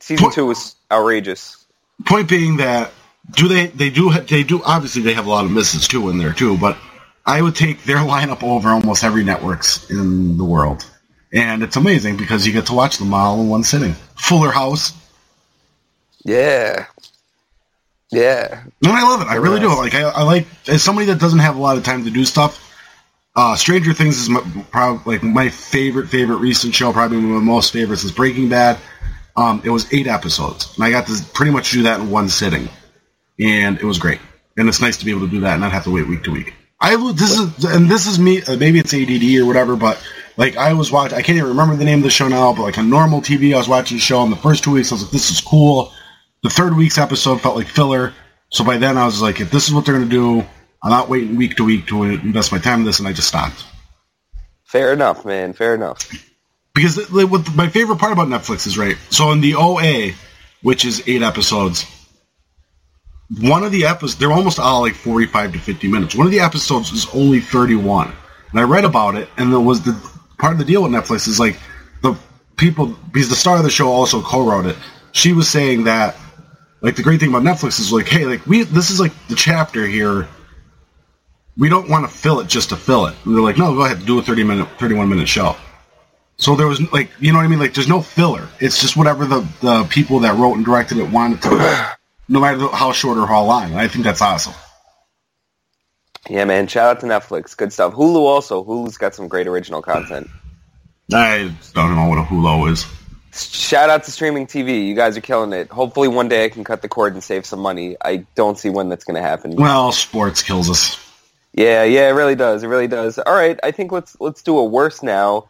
season two was outrageous. Point being that do they they do they do obviously they have a lot of misses too in there too, but I would take their lineup over almost every networks in the world. And it's amazing because you get to watch them all in one sitting. Fuller House. Yeah. Yeah. No, I love it. I really do. Like I, I, like as somebody that doesn't have a lot of time to do stuff. Uh, Stranger Things is my, probably like my favorite favorite recent show. Probably one of my most favorites is Breaking Bad. Um, it was eight episodes, and I got to pretty much do that in one sitting, and it was great. And it's nice to be able to do that and not have to wait week to week. I this is and this is me. Uh, maybe it's ADD or whatever, but like I was watching. I can't even remember the name of the show now. But like on normal TV, I was watching the show. In the first two weeks, I was like, "This is cool." The third week's episode felt like filler. So by then, I was like, "If this is what they're going to do, I'm not waiting week to week to invest my time in this." And I just stopped. Fair enough, man. Fair enough. Because what my favorite part about Netflix is right. So in the OA, which is eight episodes, one of the episodes, they're almost all like 45 to 50 minutes. One of the episodes is only 31. And I read about it, and it was the part of the deal with Netflix is like the people, because the star of the show also co-wrote it. She was saying that, like, the great thing about Netflix is like, hey, like, we, this is like the chapter here. We don't want to fill it just to fill it. And they're like, no, go ahead, do a 30 minute, 31 minute show. So there was like, you know what I mean? Like, there's no filler. It's just whatever the, the people that wrote and directed it wanted to (clears throat) no matter how short or how long. I think that's awesome. Yeah, man. Shout out to Netflix. Good stuff. Hulu also. Hulu's got some great original content. I don't know what a Hulu is. Shout out to streaming TV. You guys are killing it. Hopefully one day I can cut the cord and save some money. I don't see when that's going to happen. Well, sports kills us. Yeah, yeah, it really does. It really does. All right, I think let's let's do a worse now.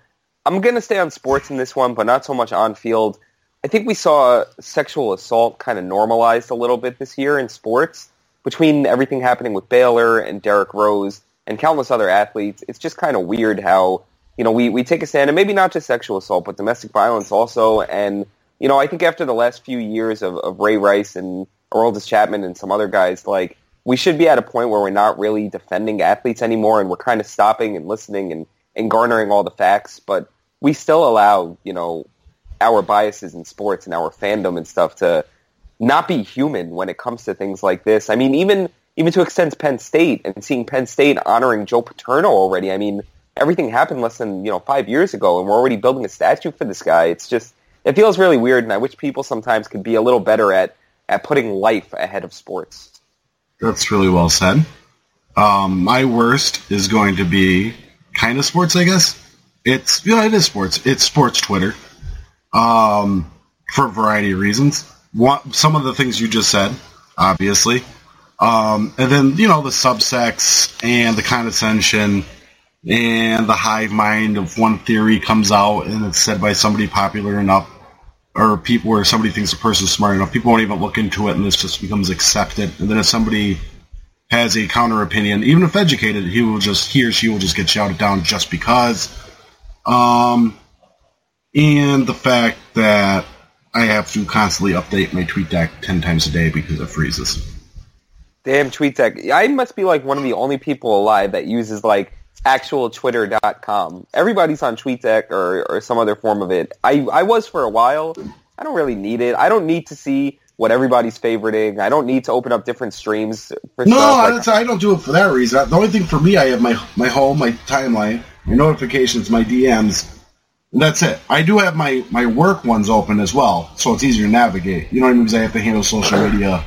I'm going to stay on sports in this one, but not so much on field. I think we saw sexual assault kind of normalized a little bit this year in sports between everything happening with Baylor and Derrick Rose and countless other athletes. It's just kind of weird how you know, we, we take a stand, and maybe not just sexual assault, but domestic violence also. And, you know, I think after the last few years of, of Ray Rice and Aroldis Chapman and some other guys, like, we should be at a point where we're not really defending athletes anymore, and we're kind of stopping and listening and, and garnering all the facts. But we still allow, you know, our biases in sports and our fandom and stuff to not be human when it comes to things like this. I mean, even even to extend Penn State and seeing Penn State honoring Joe Paterno already. I mean, everything happened less than you know five years ago, and we're already building a statue for this guy. It's just it feels really weird, and I wish people sometimes could be a little better at at putting life ahead of sports. That's really well said. Um, my worst is going to be kind of sports, I guess. It's yeah, it is sports. It's sports Twitter, um, for a variety of reasons. Some of the things you just said, obviously, um, and then you know the subsects and the condescension and the hive mind of one theory comes out and it's said by somebody popular enough or people where somebody thinks a person's smart enough, people won't even look into it and this just becomes accepted. And then if somebody has a counter opinion, even if educated, he will just he or she will just get shouted down just because. Um and the fact that I have to constantly update my TweetDeck ten times a day because it freezes. Damn TweetDeck. I must be like one of the only people alive that uses like actualtwitter.com. Everybody's on TweetDeck or, or some other form of it. I, I was for a while. I don't really need it. I don't need to see what everybody's favoriting. I don't need to open up different streams. For no, like, I don't do it for that reason. The only thing for me, I have my my home, my timeline, my notifications, my DMs, and that's it. I do have my my work ones open as well, so it's easier to navigate. You know what I mean? Because I have to handle social media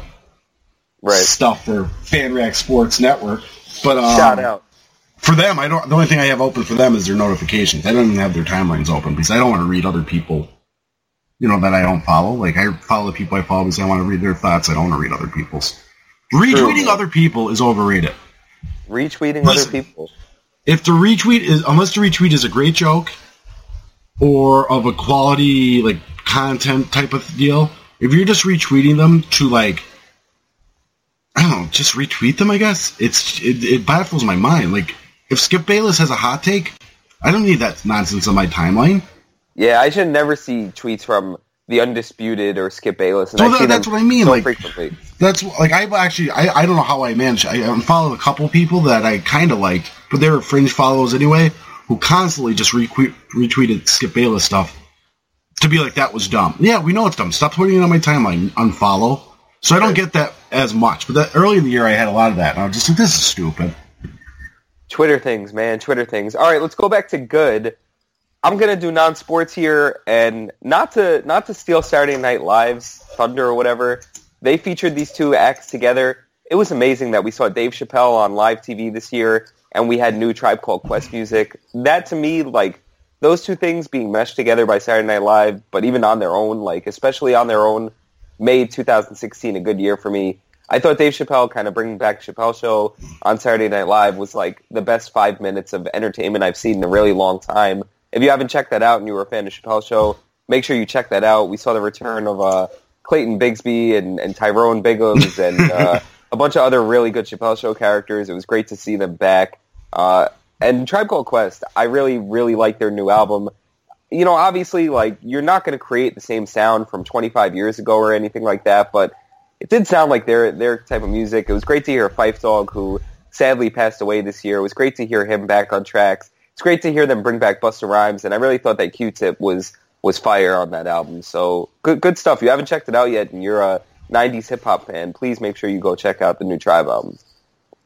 right. stuff for FanRag Sports Network. But um, shout out for them, I don't. The only thing I have open for them is their notifications. I don't even have their timelines open because I don't want to read other people. You know that I don't follow. Like I follow the people I follow because I want to read their thoughts. I don't want to read other people's. Retweeting True. other people is overrated. Retweeting Listen, other people. If the retweet is unless the retweet is a great joke or of a quality like content type of deal, if you're just retweeting them to like I don't know, just retweet them. I guess it's it, it baffles my mind. Like if Skip Bayless has a hot take, I don't need that nonsense on my timeline. Yeah, I should never see tweets from the undisputed or Skip Bayless. And that, that's what I mean. So like frequently. that's like I actually I, I don't know how I managed. I followed a couple people that I kind of liked, but they were fringe followers anyway, who constantly just retweet, retweeted Skip Bayless stuff to be like that was dumb. Yeah, we know it's dumb. Stop putting it on my timeline. Unfollow. So I don't get that as much. But that, early in the year, I had a lot of that, and I was just like, this is stupid. Twitter things, man. Twitter things. All right, let's go back to good. I'm gonna do non-sports here, and not to not to steal Saturday Night Live's thunder or whatever. They featured these two acts together. It was amazing that we saw Dave Chappelle on live TV this year, and we had new Tribe Called Quest music. That to me, like those two things being meshed together by Saturday Night Live, but even on their own, like especially on their own, made 2016 a good year for me. I thought Dave Chappelle kind of bringing back Chappelle Show on Saturday Night Live was like the best five minutes of entertainment I've seen in a really long time. If you haven't checked that out and you were a fan of Chappelle Show, make sure you check that out. We saw the return of uh, Clayton Bigsby and, and Tyrone Biggums and uh, (laughs) a bunch of other really good Chappelle Show characters. It was great to see them back. Uh, and Tribe Called Quest, I really, really like their new album. You know, obviously, like you're not going to create the same sound from 25 years ago or anything like that, but it did sound like their their type of music. It was great to hear Phife Dawg, who sadly passed away this year. It was great to hear him back on tracks. It's great to hear them bring back Busta Rhymes, and I really thought that Q-Tip was was fire on that album. So good good stuff. If you haven't checked it out yet, and you're a '90s hip hop fan, please make sure you go check out the new Tribe album.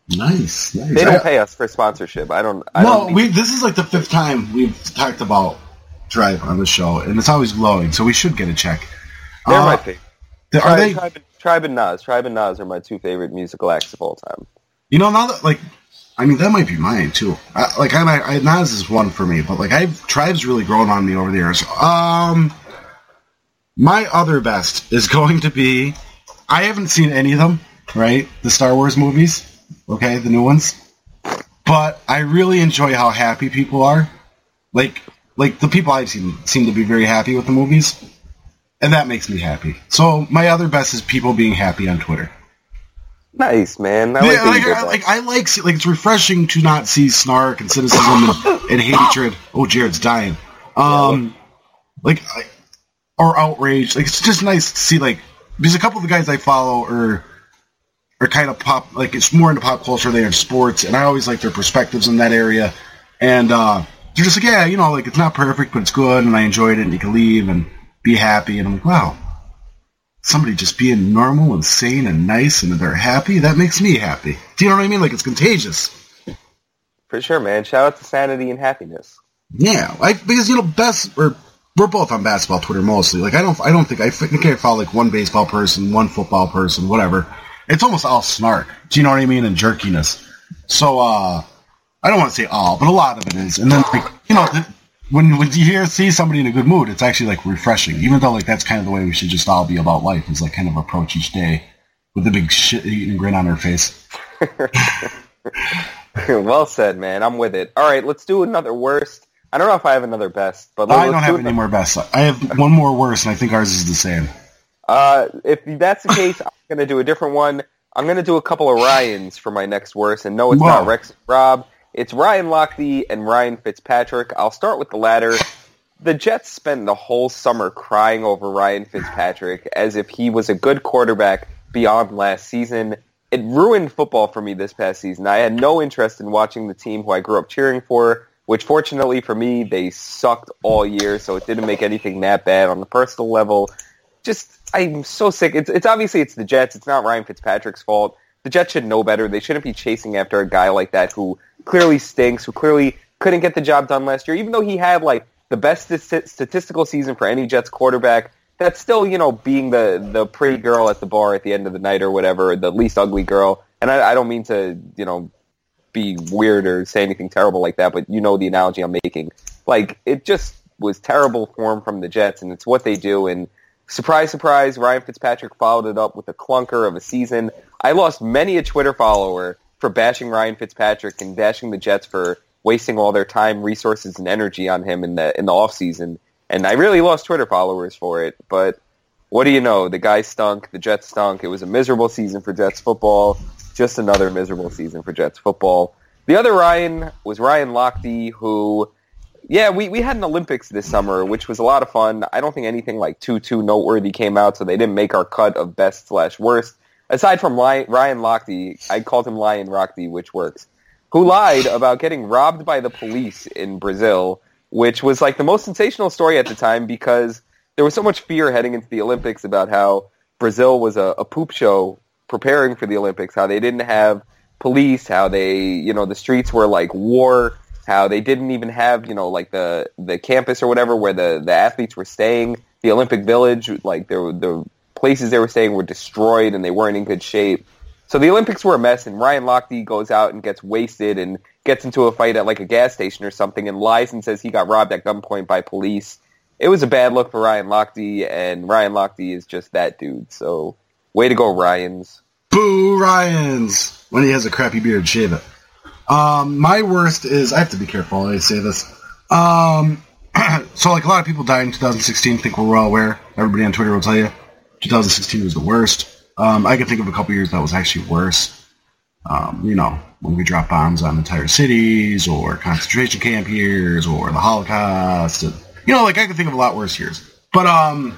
Nice, nice. They don't pay us for sponsorship. I don't. I no, don't we. This is like the fifth time we've talked about Tribe on the show, and it's always glowing. So we should get a check. They're uh, my favorite. Are they? Tribe, Tribe and Nas. Tribe and Nas are my two favorite musical acts of all time. You know, now that like, I mean, that might be mine too. I, like, I, I Nas is one for me, but like, I've Tribe's really grown on me over the years. Um, My other best is (laughs) going to be. I haven't seen any of them, right? The Star Wars movies, okay, the new ones. But I really enjoy how happy people are. Like, like the people I've seen seem to be very happy with the movies, and that makes me happy. So my other best is people being happy on Twitter. Nice, man. I Yeah, like, that like, I, like I like see- like it's refreshing to not see snark and cynicism and, (laughs) and hatred. Oh, Jared's dying. Um, like I, or outrage. Like it's just nice to see like because a couple of the guys I follow are are kind of pop like it's more into pop culture than sports, and I always like their perspectives in that area. And uh, they're just like, yeah, you know, like it's not perfect, but it's good, and I enjoyed it. And you can leave and be happy. And I'm like, wow, somebody just being normal and sane and nice and they're happy, that makes me happy. Do you know what I mean? Like it's contagious. For sure, man. Shout out to sanity and happiness. Yeah, I because you know best or we're both on basketball Twitter mostly. Like I don't I don't think I think I follow like one baseball person, one football person, whatever. It's almost all snark. Do you know what I mean? And jerkiness. So uh I don't want to say all, but a lot of it is. And then like you know when when you hear see somebody in a good mood, it's actually like refreshing. Even though like that's kind of the way we should just all be about life is like kind of approach each day with a big shit eating grin on our face. (laughs) well said, man. I'm with it. All right, let's do another worst. I don't know if I have another best, but I don't do have it- any more best. I have one more worst, and I think ours is the same. Uh, if that's the case, going to do a different one. I'm going to do a couple of Ryans for my next worst, and no, it's Whoa. not Rex Rob. It's Ryan Lochte and Ryan Fitzpatrick. I'll start with the latter. The Jets spent the whole summer crying over Ryan Fitzpatrick as if he was a good quarterback beyond last season. It ruined football for me this past season. I had no interest in watching the team who I grew up cheering for, which fortunately for me, they sucked all year, so it didn't make anything that bad on the personal level just I'm so sick. It's it's obviously it's the Jets. It's not Ryan Fitzpatrick's fault. The Jets should know better. They shouldn't be chasing after a guy like that who clearly stinks, who clearly couldn't get the job done last year, even though he had like the best statistical season for any Jets quarterback. That's still, you know, being the the pretty girl at the bar at the end of the night or whatever, the least ugly girl. And I, I don't mean to, you know, be weird or say anything terrible like that, but you know the analogy I'm making. Like it just was terrible form from the Jets, and it's what they do. And surprise, surprise, Ryan Fitzpatrick followed it up with a clunker of a season. I lost many a Twitter follower for bashing Ryan Fitzpatrick and bashing the Jets for wasting all their time, resources, and energy on him in the in the off season. And I really lost Twitter followers for it. But what do you know? The guy stunk. The Jets stunk. It was a miserable season for Jets football. Just another miserable season for Jets football. The other Ryan was Ryan Lochte, who yeah, we, we had an Olympics this summer, which was a lot of fun. I don't think anything like too too noteworthy came out, so they didn't make our cut of best slash worst. Aside from Ryan Lochte, I called him Lion Rockty, which works, who lied about getting robbed by the police in Brazil, which was like the most sensational story at the time because there was so much fear heading into the Olympics about how Brazil was a, a poop show preparing for the Olympics, how they didn't have police, how they, you know, the streets were like war, how they didn't even have, you know, like the the campus or whatever where the the athletes were staying, the Olympic Village, like there the places they were staying were destroyed and they weren't in good shape. So the Olympics were a mess, and Ryan Lochte goes out and gets wasted and gets into a fight at like a gas station or something, and lies and says he got robbed at gunpoint by police. It was a bad look for Ryan Lochte, and Ryan Lochte is just that dude. So way to go, Ryan's. Boo Ryans! When he has a crappy beard, shave it. Um, my worst is I have to be careful I say this. Um, (clears throat) so like a lot of people died in 2016. think we're well aware. Everybody on Twitter will tell you 2016 was the worst. Um, I can think of a couple years that was actually worse. Um, you know, when we dropped bombs on entire cities, or concentration camp years, or the Holocaust. And, you know, like I can think of a lot worse years. But um,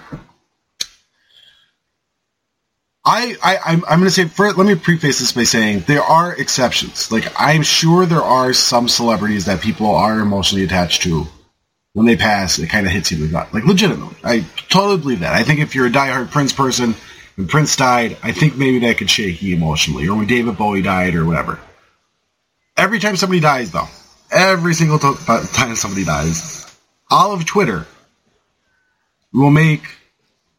I, I I'm, I'm going to say. Let me preface this by saying there are exceptions. Like I'm sure there are some celebrities that people are emotionally attached to. When they pass, it kind of hits you in the gut. Like legitimately, I totally believe that. I think if you're a diehard Prince person, when Prince died, I think maybe that could shake you emotionally, or when David Bowie died, or whatever. Every time somebody dies, though, every single to- time somebody dies, all of Twitter will make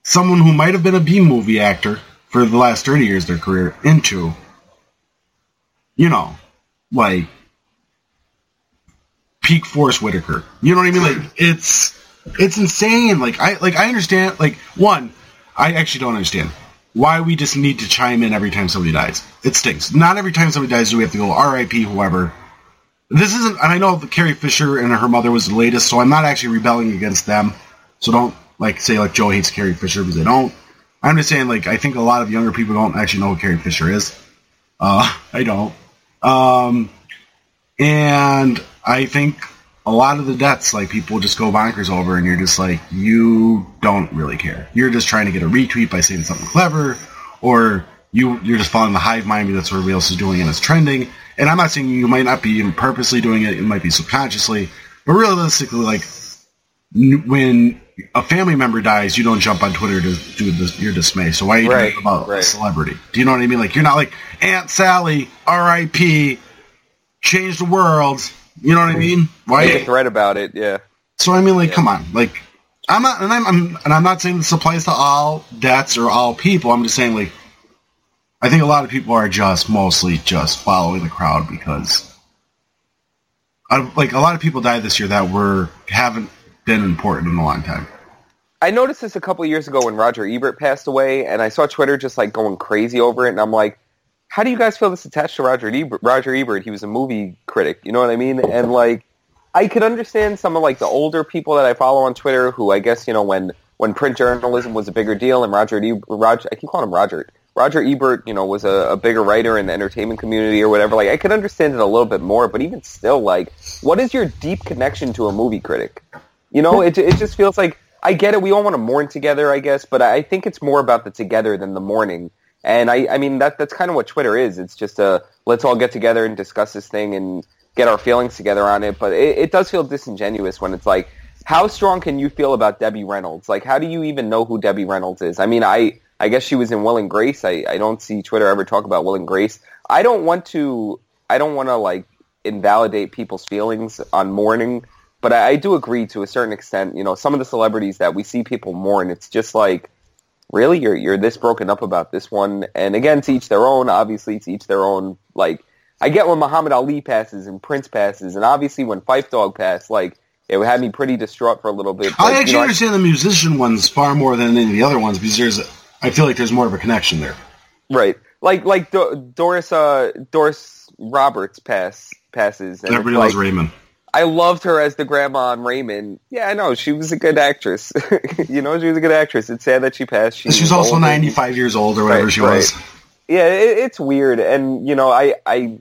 someone who might have been a B movie actor for the last 30 years of their career into, you know, like peak Forrest Whitaker. You know what I mean? Like it's It's insane. Like I like I understand. Like one, I actually don't understand why we just need to chime in every time somebody dies. It stinks. Not every time somebody dies do we have to go R.I.P. Whoever. This isn't, and I know that Carrie Fisher and her mother was the latest, so I'm not actually rebelling against them. So don't like say like Joe hates Carrie Fisher because they don't. I'm just saying like I think a lot of younger people don't actually know who Carrie Fisher is. Uh, (laughs) I don't. Um, and I think a lot of the deaths, like people just go bonkers over, and you're just like, you don't really care. You're just trying to get a retweet by saying something clever, or you you're just following the hive mind that's what everybody else is doing and it's trending. And I'm not saying you might not be even purposely doing it; it might be subconsciously. But realistically, like when a family member dies, you don't jump on Twitter to do this, your dismay. So why are you right, doing about right. a celebrity? Do you know what I mean? Like you're not like Aunt Sally, R.I.P. Change the world. You know what I mean? Why Make a thread about it? Yeah. So I mean, like, yeah. come on, like, I'm not, and I'm, I'm, and I'm not saying this applies to all deaths or all people. I'm just saying, like, I think a lot of people are just mostly just following the crowd because, I, like, a lot of people died this year that were haven't been important in a long time. I noticed this a couple years ago when Roger Ebert passed away, and I saw Twitter just like going crazy over it, and I'm like, how do you guys feel this attached to Roger Ebert? Roger Ebert, he was a movie critic, you know what I mean? And like, I could understand some of like the older people that I follow on Twitter who I guess you know when when print journalism was a bigger deal and Roger Ebert, Roger I keep calling him Roger Roger Ebert, you know, was a, a bigger writer in the entertainment community or whatever. Like, I could understand it a little bit more, but even still, like, what is your deep connection to a movie critic? You know, it it just feels like I get it. We all want to mourn together, I guess, but I think it's more about the together than the mourning. And I, I mean, that that's kind of what Twitter is. It's just a let's all get together and discuss this thing and get our feelings together on it. But it, it does feel disingenuous when it's like, how strong can you feel about Debbie Reynolds? Like, how do you even know who Debbie Reynolds is? I mean, I, I guess she was in Will and Grace. I, I don't see Twitter ever talk about Will and Grace. I don't want to, I don't want to like invalidate people's feelings on mourning, but I, I do agree to a certain extent. You know, some of the celebrities that we see people mourn, it's just like, really you're you're this broken up about this one. And again to each their own obviously to each their own like i get when muhammad ali passes and prince passes and obviously when Phife Dawg passed like it had me pretty distraught for a little bit but, i actually you know, understand I, the musician ones far more than any of the other ones because there's i feel like there's more of a connection there. Right. Like like Do- doris uh doris roberts pass passes and everybody loves like, raymond I loved her as the grandma on Raymond. Yeah, I know she was a good actress. (laughs) you know, she was a good actress. It's sad that she passed. She She's also ninety five years old or whatever right, she right. was. Yeah, it, it's weird, and you know, I I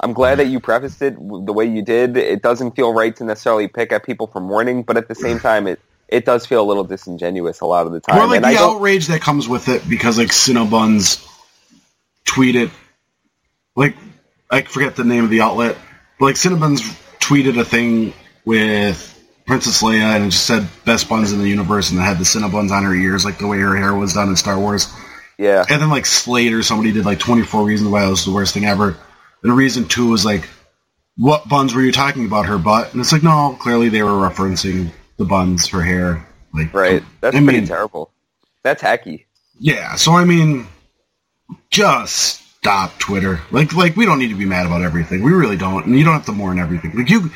I'm glad that you prefaced it the way you did. It doesn't feel right to necessarily pick at people for mourning, but at the same (sighs) time, it it does feel a little disingenuous a lot of the time. Or like and the outrage that comes with it because like Cinnabons tweeted, like I forget the name of the outlet, but like Cinnabons tweeted a thing with Princess Leia and it just said best buns in the universe and it had the Cinnabons on her ears like the way her hair was done in Star Wars. Yeah. And then like Slate or somebody did like 24 reasons why it was the worst thing ever. And reason two was like, what buns were you talking about her butt? And it's like, no, clearly they were referencing the buns, her hair. Like, right. Um, That's I pretty mean, terrible. That's hacky. Yeah. So I mean, just stop Twitter. Like like we don't need to be mad about everything. We really don't. And you don't have to mourn everything. Like you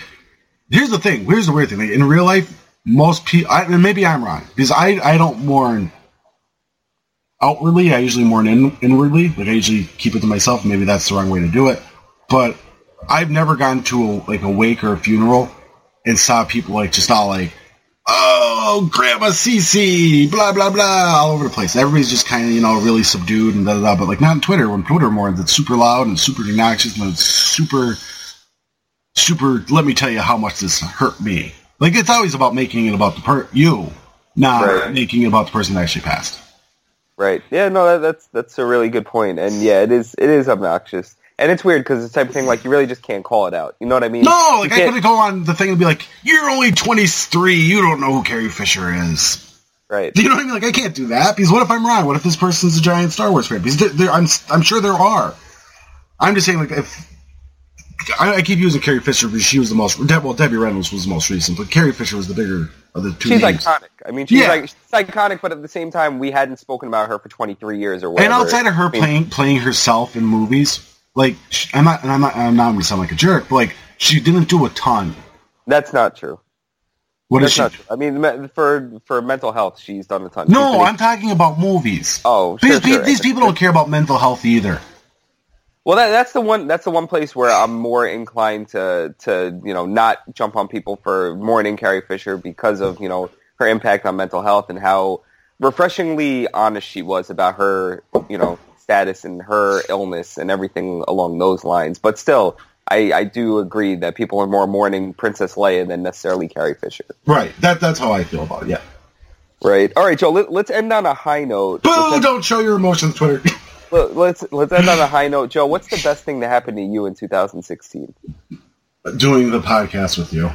here's the thing. Here's the weird thing. Like, in real life, most people and maybe I'm wrong because I I don't mourn outwardly. I usually mourn in, inwardly. Like I usually keep it to myself. Maybe that's the wrong way to do it. But I've never gone to a, like a wake or a funeral and saw people like just all like oh, Grandma Cece, blah, blah, blah, all over the place. Everybody's just kind of, you know, really subdued and da, da, da. But, like, not on Twitter. When Twitter more, it's super loud and super obnoxious and it's super, super, let me tell you how much this hurt me. Like, it's always about making it about the per- you, not right. making it about the person that actually passed. Right. Yeah, no, that, that's that's a really good point. And yeah, it is it is obnoxious. And it's weird because it's the type of thing like you really just can't call it out. You know what I mean? No, like I could go on the thing and be like, "You're only 23. You don't know who Carrie Fisher is." Right. Do you know what I mean? Like I can't do that because what if I'm wrong? What if this person's a giant Star Wars fan? Because there, there, I'm I'm sure there are. I'm just saying like if I, I, keep using Carrie Fisher because she was the most well Debbie Reynolds was the most recent, but Carrie Fisher was the bigger of the two. She's names. iconic. I mean, she's yeah. like she's iconic, but at the same time, we hadn't spoken about her for 23 years or whatever. And outside of her I mean, playing playing herself in movies, like I'm not, and I'm not, I'm not going to sound like a jerk, but like she didn't do a ton. That's not true. What is That's she? not true. I mean, for for mental health, she's done a ton. No, been- I'm talking about movies. Oh, these, sure, pe- sure. these people don't care about mental health either. Well, that, that's the one. That's the one place where I'm more inclined to to you know not jump on people for mourning Carrie Fisher because of you know her impact on mental health and how refreshingly honest she was about her you know status and her illness and everything along those lines. But still, I, I do agree that people are more mourning Princess Leia than necessarily Carrie Fisher. Right. That that's how I feel about it. Yeah. Right. All right, Joe. Let, let's end on a high note. Boo! End- Don't show your emotions, Twitter. (laughs) let- let's let's end on a high note, Joe. What's the best thing to happen to you in 2016? Doing the podcast with you.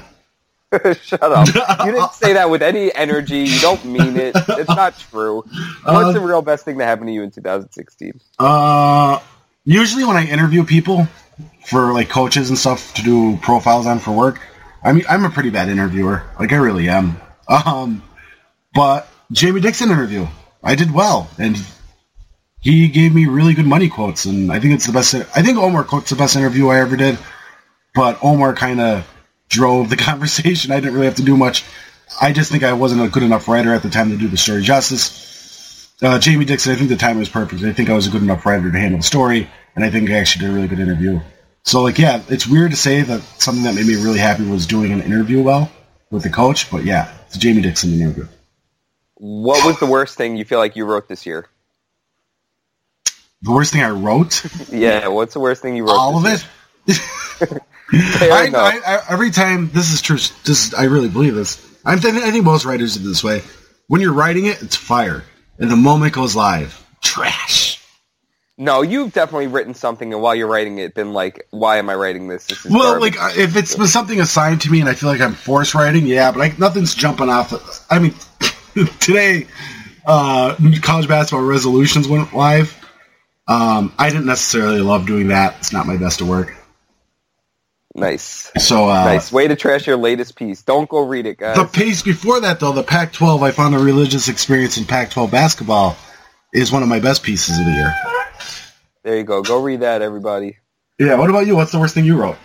(laughs) Shut up. You didn't (laughs) say that with any energy. You don't mean it. It's not true. What's Uh, the real best thing that happened to you in 2016? Uh, usually when I interview people for like coaches and stuff to do profiles on for work, I mean, I'm a pretty bad interviewer. Like I really am. Um, but Jamie Dixon interview, I did well, and he gave me really good money quotes, and I think it's the best. I think Omar quotes the best interview I ever did, but Omar kind of drove the (laughs) conversation. I didn't really have to do much. I just think I wasn't a good enough writer at the time to do the story justice. Uh, Jamie Dixon, I think the time was perfect. I think I was a good enough writer to handle the story, and I think I actually did a really good interview. So, like, yeah, it's weird to say that something that made me really happy was doing an interview well with the coach, but yeah, it's a Jamie Dixon and interview. What was the worst thing you feel like you wrote this year? The worst thing I wrote, (laughs) Yeah, what's the worst thing you wrote? all of this it. (laughs) I. I, I, every time, this is true. This is, I really believe this. I'm th- I think most writers do this way. When you're writing it, it's fire, and the moment it goes live, trash. no, you've definitely written something, and while you're writing it, been like, "Why am I writing this?" This is Well, garbage." like if it's something assigned to me and I feel like I'm force writing, yeah, but like nothing's jumping off. I mean, (laughs) today uh, college basketball resolutions went live. Um, I didn't necessarily love doing that. It's not my best of work. Nice, So uh, nice way to trash your latest piece. Don't go read it, guys. the piece before that, though, the Pac-12, I found a religious experience in Pac-12 basketball is one of my best pieces of the year. there you go. Go read that, everybody. Yeah. What about you? What's the worst thing you wrote?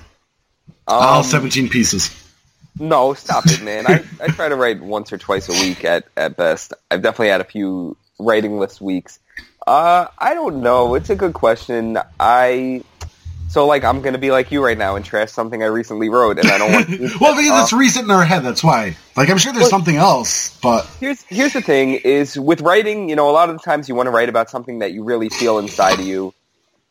All Um, 17 pieces. No, stop it, man. I, I try to write once or twice a week at, at best. I've definitely had a few writing list weeks. Uh, I don't know. It's a good question. I so like I'm gonna be like you right now and trash something I recently wrote, and I don't want. (laughs) to well, because it's Uh, recent in our head. That's why. Like, I'm sure there's Well- something else, but here's here's the thing: is with writing, you know, a lot of the times you want to write about something that you really feel inside of you,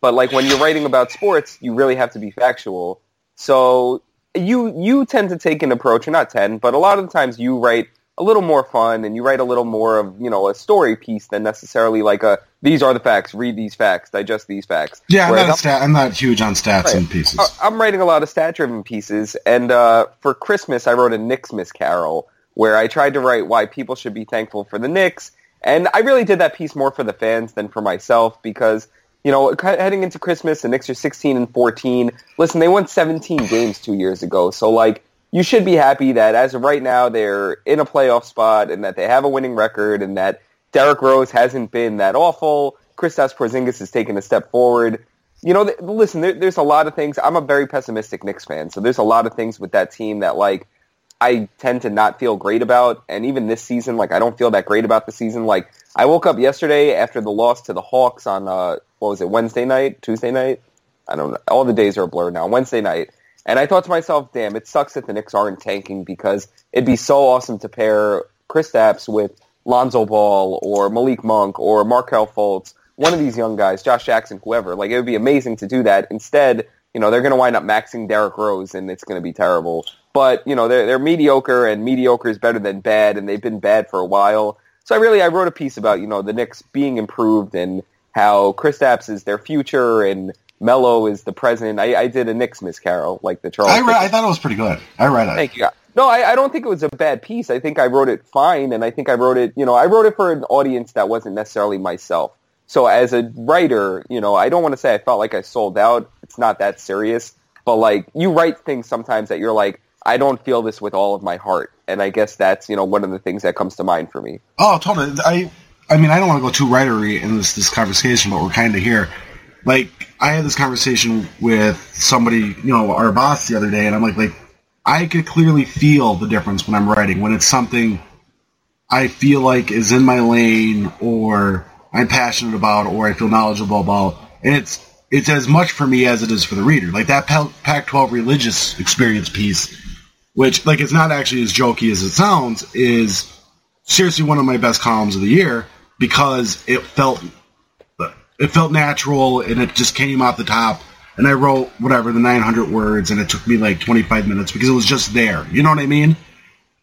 but like when you're writing about sports, you really have to be factual. So you you tend to take an approach, or not tend, but a lot of the times you write a little more fun and you write a little more of you know a story piece than necessarily like a these are the facts, read these facts, digest these facts. Yeah, I'm Whereas not, I'm not huge on stats Right. and pieces. uh, I'm writing a lot of stat-driven pieces, and uh, for Christmas, I wrote a Knicks Miss Carol where I tried to write why people should be thankful for the Knicks, and I really did that piece more for the fans than for myself because you know heading into Christmas, the Knicks are 16 and 14. Listen, they won 17 games two years ago, so like you should be happy that as of right now they're in a playoff spot and that they have a winning record and that Derrick Rose hasn't been that awful. Kristaps Porzingis has taken a step forward. You know, th- listen, there, there's a lot of things. I'm a very pessimistic Knicks fan, so there's a lot of things with that team that like I tend to not feel great about. And even this season, like I don't feel that great about the season. Like I woke up yesterday after the loss to the Hawks on uh, what was it Wednesday night, Tuesday night? I don't know. All the days are a blur now. Wednesday night. And I thought to myself, damn, it sucks that the Knicks aren't tanking because it'd be so awesome to pair Chris Kristaps with Lonzo Ball or Malik Monk or Markelle Fultz, one of these young guys, Josh Jackson, whoever. Like, it would be amazing to do that. Instead, you know, they're going to wind up maxing Derrick Rose and it's going to be terrible. But, you know, they're, they're mediocre and mediocre is better than bad and they've been bad for a while. So I really, I wrote a piece about, you know, the Knicks being improved and how Chris Kristaps is their future and Mello is the president. I, I did a Knicks Miss Carol, like the Charles. I, read, I thought it was pretty good. I read it. Thank you. No, I, I don't think it was a bad piece. I think I wrote it fine, and I think I wrote it, you know, I wrote it for an audience that wasn't necessarily myself. So as a writer, you know, I don't want to say I felt like I sold out. It's not that serious. But, like, you write things sometimes that you're like, I don't feel this with all of my heart. And I guess that's, you know, one of the things that comes to mind for me. Oh, totally. I, I mean, I don't want to go too writery in this this conversation, but we're kind of here. Like, I had this conversation with somebody, you know, our boss the other day, and I'm like, like, I could clearly feel the difference when I'm writing when it's something I feel like is in my lane or I'm passionate about or I feel knowledgeable about, and it's it's as much for me as it is for the reader. Like that Pac-12 religious experience piece, which like it's not actually as jokey as it sounds, is seriously one of my best columns of the year because it felt it felt natural and it just came off the top. And I wrote whatever the 900 words, and it took me like 25 minutes because it was just there. You know what I mean?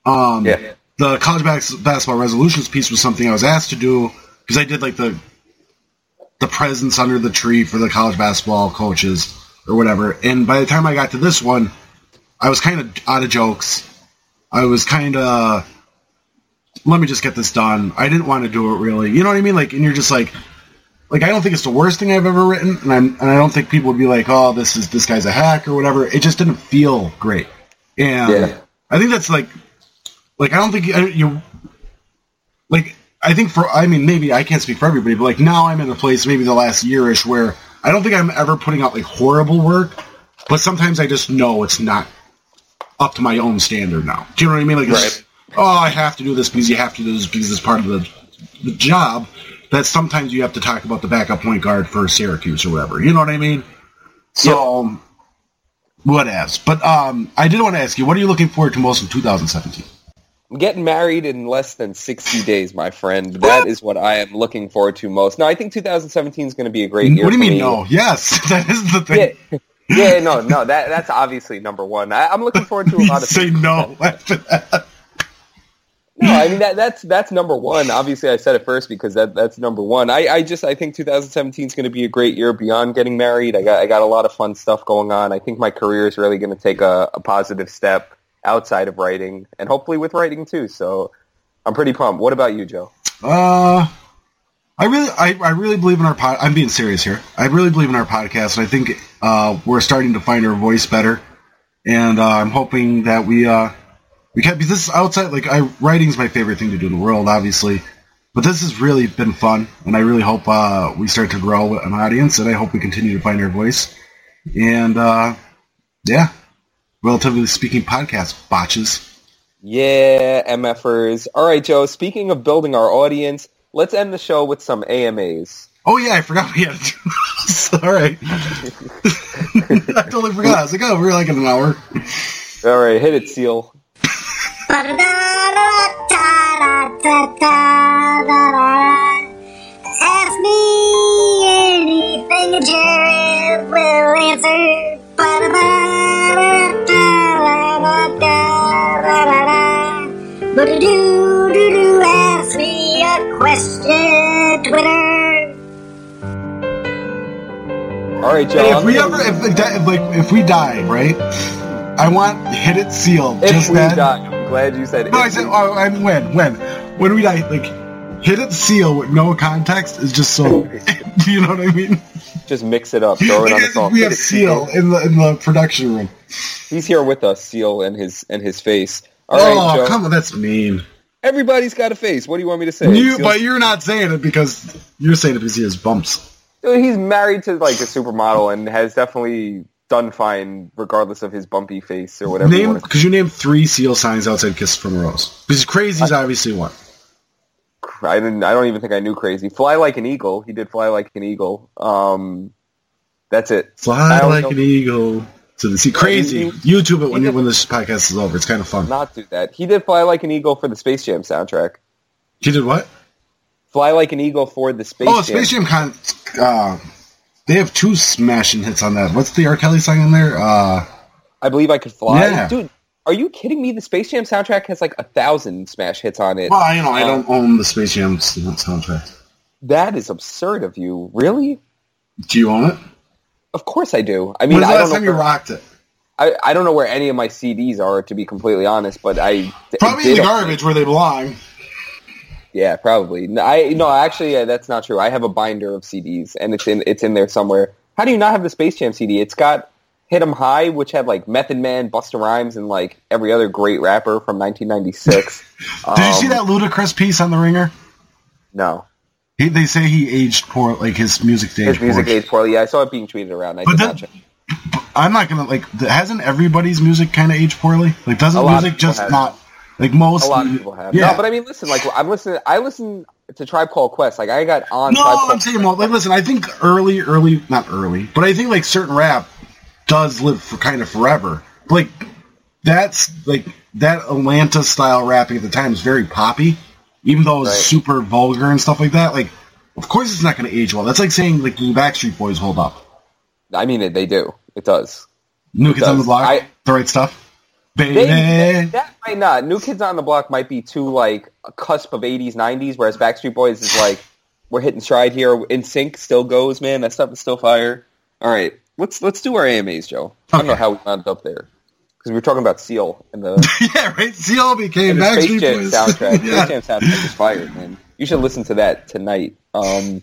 Um, yeah. The college basketball resolutions piece was something I was asked to do because I did like the the presents under the tree for the college basketball coaches or whatever. And by the time I got to this one, I was kind of out of jokes. I was kind of let me just get this done. I didn't want to do it really. You know what I mean? Like, and you're just like, like I don't think it's the worst thing I've ever written, and I'm and I don't think people would be like, oh, this is this guy's a hack or whatever. It just didn't feel great, and yeah. I think that's like, like I don't think you, like I think for I mean maybe I can't speak for everybody, but like now I'm in a place maybe the last yearish where I don't think I'm ever putting out like horrible work, but sometimes I just know it's not up to my own standard now. Do you know what I mean? Like, right. oh, I have to do this because you have to do this because it's part of the the job that sometimes you have to talk about the backup point guard for Syracuse or whatever. You know what I mean? So, yep. what else? But um, I did want to ask you, what are you looking forward to most in 2017? I'm getting married in less than 60 (laughs) days, my friend. That is what I am looking forward to most. No, I think 2017 is going to be a great year. What do you mean, me. no? Yes, (laughs) that is the thing. Yeah. yeah, no, no, that that's obviously number one. I, am looking forward to a (laughs) lot of. Say no after that. No, I mean that that's that's number one. Obviously, I said it first because that that's number one. I, I just I think 2017 is going to be a great year beyond getting married. I got I got a lot of fun stuff going on. I think my career is really going to take a, a positive step outside of writing and hopefully with writing too. So I'm pretty pumped. What about you, Joe? Uh, I really I, I really believe in our pod. I'm being serious here. I really believe in our podcast, I think uh, we're starting to find our voice better. And uh, I'm hoping that we uh, we can't because this is outside like I writing is my favorite thing to do in the world, obviously. But this has really been fun, and I really hope uh, we start to grow an audience, and I hope we continue to find our voice. And uh, yeah, relatively speaking, podcast botches. Yeah, MFers. All right, Joe. Speaking of building our audience, let's end the show with some AMAs. Oh yeah, I forgot we had to do this. All right. (laughs) I totally forgot. I was like, oh, we're like in an hour. All right, hit it, Seal. Ask me anything and Jared will answer. But do do do ask me a question, Twitter. All right, Joe. Hey, if we ever, if, if, like, if we die, right? I want hit it sealed. If just we that. die, I'm glad you said. It. No, I said. Oh, I mean, when, when, when we die, like hit it seal with no context is just so. do (laughs) you know what I mean? Just mix it up. Throw it on the. We have seal in the in the production room. He's here with us, seal and his and his face. All oh, right, come on, that's mean. Everybody's got a face. What do you want me to say? You, but you're not saying it because you're saying it because he has bumps. He's married to like a supermodel and has definitely done fine regardless of his bumpy face or whatever. Name because you, you named three seal signs outside Kiss from a Rose. Because Crazy's I, obviously one. I didn't. I don't even think I knew Crazy. Fly like an eagle. He did fly like an eagle. Um, that's it. Fly like know. an eagle. So the see crazy. YouTube it when, did, when this podcast is over. It's kind of fun. Not do that. He did fly like an eagle for the Space Jam soundtrack. He did what? Fly like an eagle for the Space. Oh, Jam. Space Jam kind. Uh, they have two smashing hits on that. What's the R. Kelly song in there? Uh, I believe I could fly. Yeah. Dude, are you kidding me? The Space Jam soundtrack has like a thousand smash hits on it. Well, you know, um, I don't own the Space Jam soundtrack. That is absurd of you. Really? Do you own it? Of course I do. I mean, When's the last time you rocked it? I, I don't know where any of my CDs are, to be completely honest, but I probably in the garbage where they belong. Yeah, probably. I no, actually, yeah, that's not true. I have a binder of CDs, and it's in it's in there somewhere. How do you not have the Space Jam CD? It's got Hit 'Em High, which had like Method Man, Busta Rhymes, and like every other great rapper from 1996. (laughs) Did um, you see um, that Ludacris piece on the Ringer? No. He, they say he aged poor, like his music aged His music poor. aged poorly. Yeah, I saw it being tweeted around. I but did that, not. I'm not gonna like. Hasn't everybody's music kind of aged poorly? Like, doesn't music just not like most? A lot of people have. Yeah. No, but I mean, listen, like I'm listening. I listen to Tribe Called Quest. Like I got on. No, Tribe I'm saying, well, like, listen, I think early, early, not early, but I think like certain rap does live for kind of forever. Like that's like that Atlanta style rapping at the time is very poppy, even though it's Right. super vulgar and stuff like that. Like, of course, it's not going to age well. That's like saying like the Backstreet Boys hold up. I mean, it, they do. It does. New Kids on the. Block, I- the right stuff, baby. They, that might not. New Kids on the Block might be too like a cusp of '80s, '90s, whereas Backstreet Boys is like we're hitting stride here. NSYNC still goes, man. That stuff is still fire. All right, let's let's do our AMAs, Joe. I don't know how we wound up there because we were talking about Seal and the, (laughs) yeah, right. Seal became the Space Jam Boys. soundtrack. (laughs) Space. Jam soundtrack is fire, man. You should listen to that tonight. Um,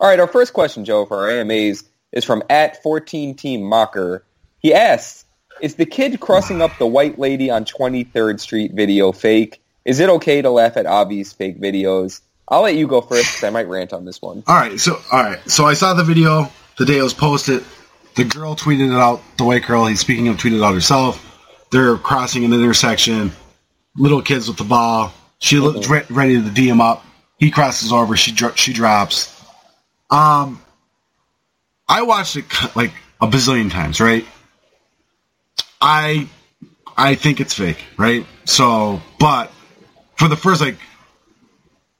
all right, our first question, Joe, for our AMAs is from at 14 Team Mocker. He asks, "Is the kid crossing up the white lady on 23rd Street video fake? Is it okay to laugh at obvious fake videos?" I'll let you go first because I might rant on this one. All right, so all right, so I saw the video the day it was posted. The girl tweeted it out. The white girl, he's speaking of, tweeted it out herself. They're crossing an intersection. Little kids with the ball. She looks re- ready to D him up. He crosses over. She dro- she drops. Um, I watched it like a bazillion times. Right. I I think it's fake. Right. So, but for the first like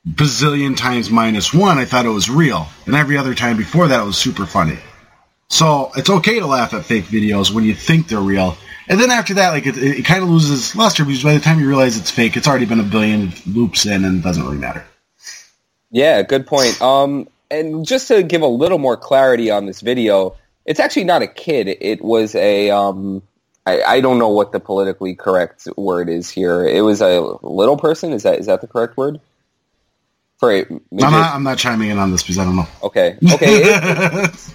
bazillion times minus one, I thought it was real. And every other time before that, it was super funny. So it's okay to laugh at fake videos when you think they're real. And then after that, like it, it kind of loses luster because by the time you realize it's fake, it's already been a billion loops in and it doesn't really matter. Yeah, good point. Um, and just to give a little more clarity on this video, it's actually not a kid. It was a um, I, I don't know what the politically correct word is here. It was a little person. Is that is that the correct word? For a midget? I'm not, I'm not chiming in on this because I don't know. Okay. Okay. It,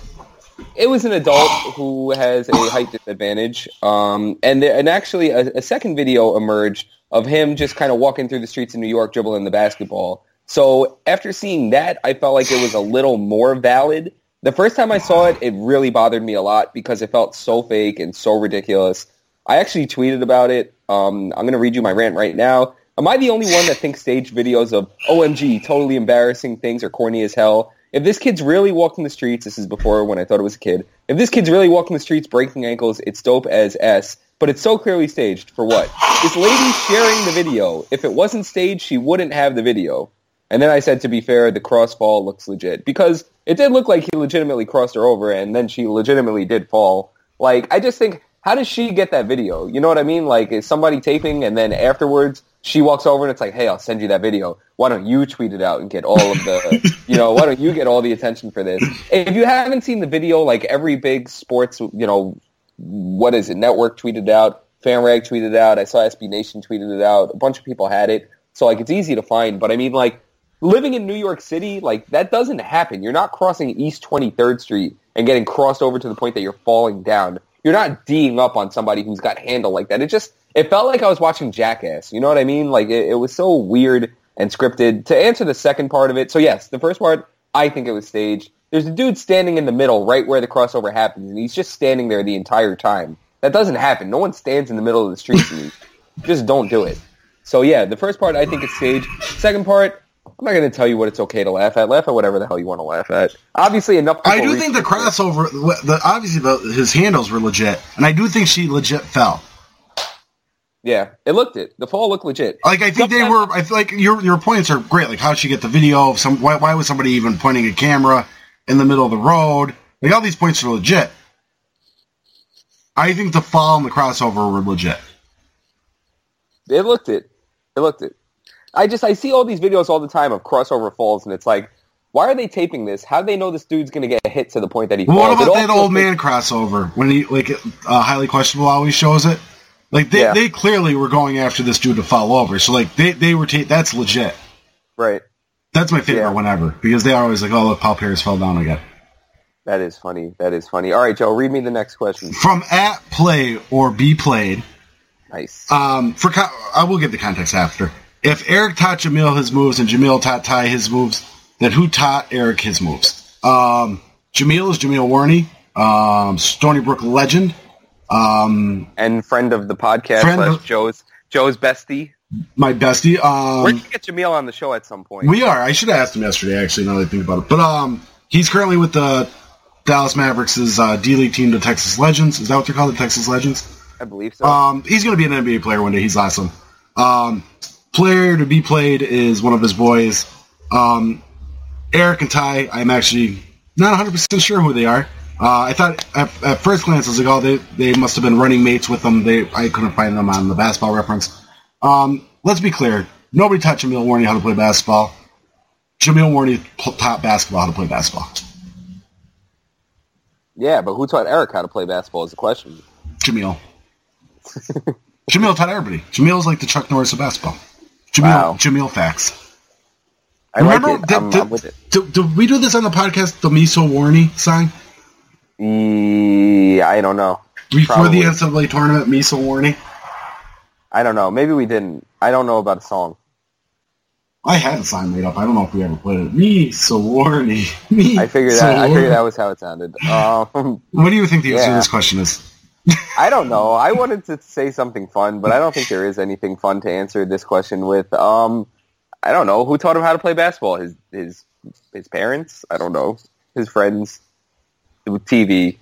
it was an adult who has a height disadvantage. Um, and there, and actually, a, a second video emerged of him just kind of walking through the streets of New York, dribbling the basketball. So after seeing that, I felt like it was a little more valid. The first time I saw it, it really bothered me a lot because it felt so fake and so ridiculous. I actually tweeted about it. Um, I'm going to read you my rant right now. Am I the only one that thinks staged videos of OMG, totally embarrassing things are corny as hell? If this kid's really walking the streets, this is before when I thought it was a kid. If this kid's really walking the streets breaking ankles, it's dope as S, but it's so clearly staged. For what? This lady's sharing the video. If it wasn't staged, she wouldn't have the video. And then I said, to be fair, the cross fall looks legit because it did look like he legitimately crossed her over, and then she legitimately did fall. Like, I just think, how does she get that video? You know what I mean? Like, is somebody taping, and then afterwards she walks over and it's like, hey, I'll send you that video. Why don't you tweet it out and get all of the, (laughs) you know, why don't you get all the attention for this? If you haven't seen the video, like every big sports, you know, what is it? Network tweeted it out. FanRag tweeted out. I saw SB Nation tweeted it out. A bunch of people had it. So like it's easy to find. But I mean like living in New York City, like that doesn't happen. You're not crossing East 23rd Street and getting crossed over to the point that you're falling down. You're not D'ing up on somebody who's got handle like that. It just it felt like I was watching Jackass. You know what I mean? Like it, it was so weird and scripted. To answer the second part of it, so yes, the first part I think it was staged. There's a dude standing in the middle, right where the crossover happens, and he's just standing there the entire time. That doesn't happen. No one stands in the middle of the street. (laughs) just don't do it. So yeah, the first part I think it's staged. Second part, I'm not going to tell you what it's okay to laugh at. Laugh at whatever the hell you want to laugh at. Obviously, enough. I do think the crossover, the, obviously the, his handles were legit, and I do think she legit fell. Yeah, it looked it. The fall looked legit. Like I think they were. I feel like your your points are great. Like how would she get the video? Of some why, why was somebody even pointing a camera in the middle of the road? Like all these points are legit. I think the fall and the crossover were legit. It looked it. It looked it. I just I see all these videos all the time of crossover falls, and it's like, why are they taping this? How do they know this dude's going to get hit to the point that he falls? what about that old like- man crossover when he like uh, highly questionable always shows it? Like they, Yeah. they clearly were going after this dude to fall over. So like they they were ta- that's legit. Right. That's my favorite Yeah. whenever because they are always like, oh look, Paul Pierce fell down again. That is funny. That is funny. All right, Joe, read me the next question. From at play or be played. Nice. Um, for co- I will give the context after. If Eric taught Jameel his moves and Jameel taught Ty his moves, then who taught Eric his moves? Um, Jameel is Jameel Warney, um, Stony Brook legend. Um, and friend of the podcast, of- Joe's Joe's bestie. my bestie. We're Um, gonna get Jameel on the show at some point. we are. I should have asked him yesterday. Actually, now that I think about it. But um, he's currently with the Dallas Mavericks' uh, D League team, the Texas Legends. Is that what they're called, the Texas Legends? I believe so. Um, he's going to be an NBA player one day. He's awesome. Um, player to be played is one of his boys. Um, Eric and Ty, I'm actually not 100% sure who they are. Uh, I thought at, at first glance, I was like, oh, they, they must have been running mates with them. They I couldn't find them on the basketball reference. Um, let's be clear. Nobody taught Jameel Warney how to play basketball. Jameel Warney taught basketball how to play basketball. yeah, but who taught Eric how to play basketball is the question. Jameel. (laughs) Jameel taught everybody. Jameel's like the Chuck Norris of basketball. Jameel, Wow. Jameel facts. I Remember, like it. did, I'm, did- I'm with it. did- did we do this on the podcast, the Miso Warney song? Yeah, I don't know. Before Probably. the NCAA tournament, Miso Warney? I don't know. Maybe we didn't. I don't know about a song. I had a sign made up. I don't know if we ever played it. Miso Warney. (laughs) Miso I figured that. I figured that was how it sounded. Um, What do you think the answer to this question is? I don't know. I wanted to say something fun, but I don't think there is anything fun to answer this question with. Um, I don't know who taught him how to play basketball. His his his parents. I don't know. His friends. TV.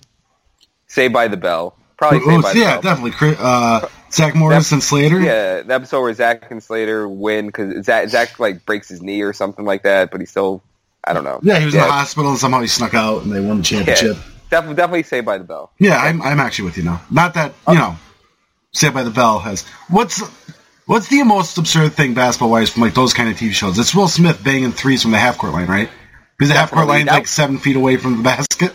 Saved by the Bell. Probably say Oh, by the yeah, definitely. Uh, Zach Morris and Slater? Yeah, the episode where Zach and Slater win because Zach, Zach like breaks his knee or something like that, but he still. I don't know. Yeah, he was in the hospital and somehow he snuck out and they won the championship. Def- definitely Saved by the Bell. Yeah, I'm, I'm actually with you now. Not that you uh, know, Saved by the Bell has what's what's the most absurd thing basketball wise from like those kind of TV shows? It's Will Smith banging threes from the half court line, right? Because the half court Definitely. line's That- like seven feet away from the basket.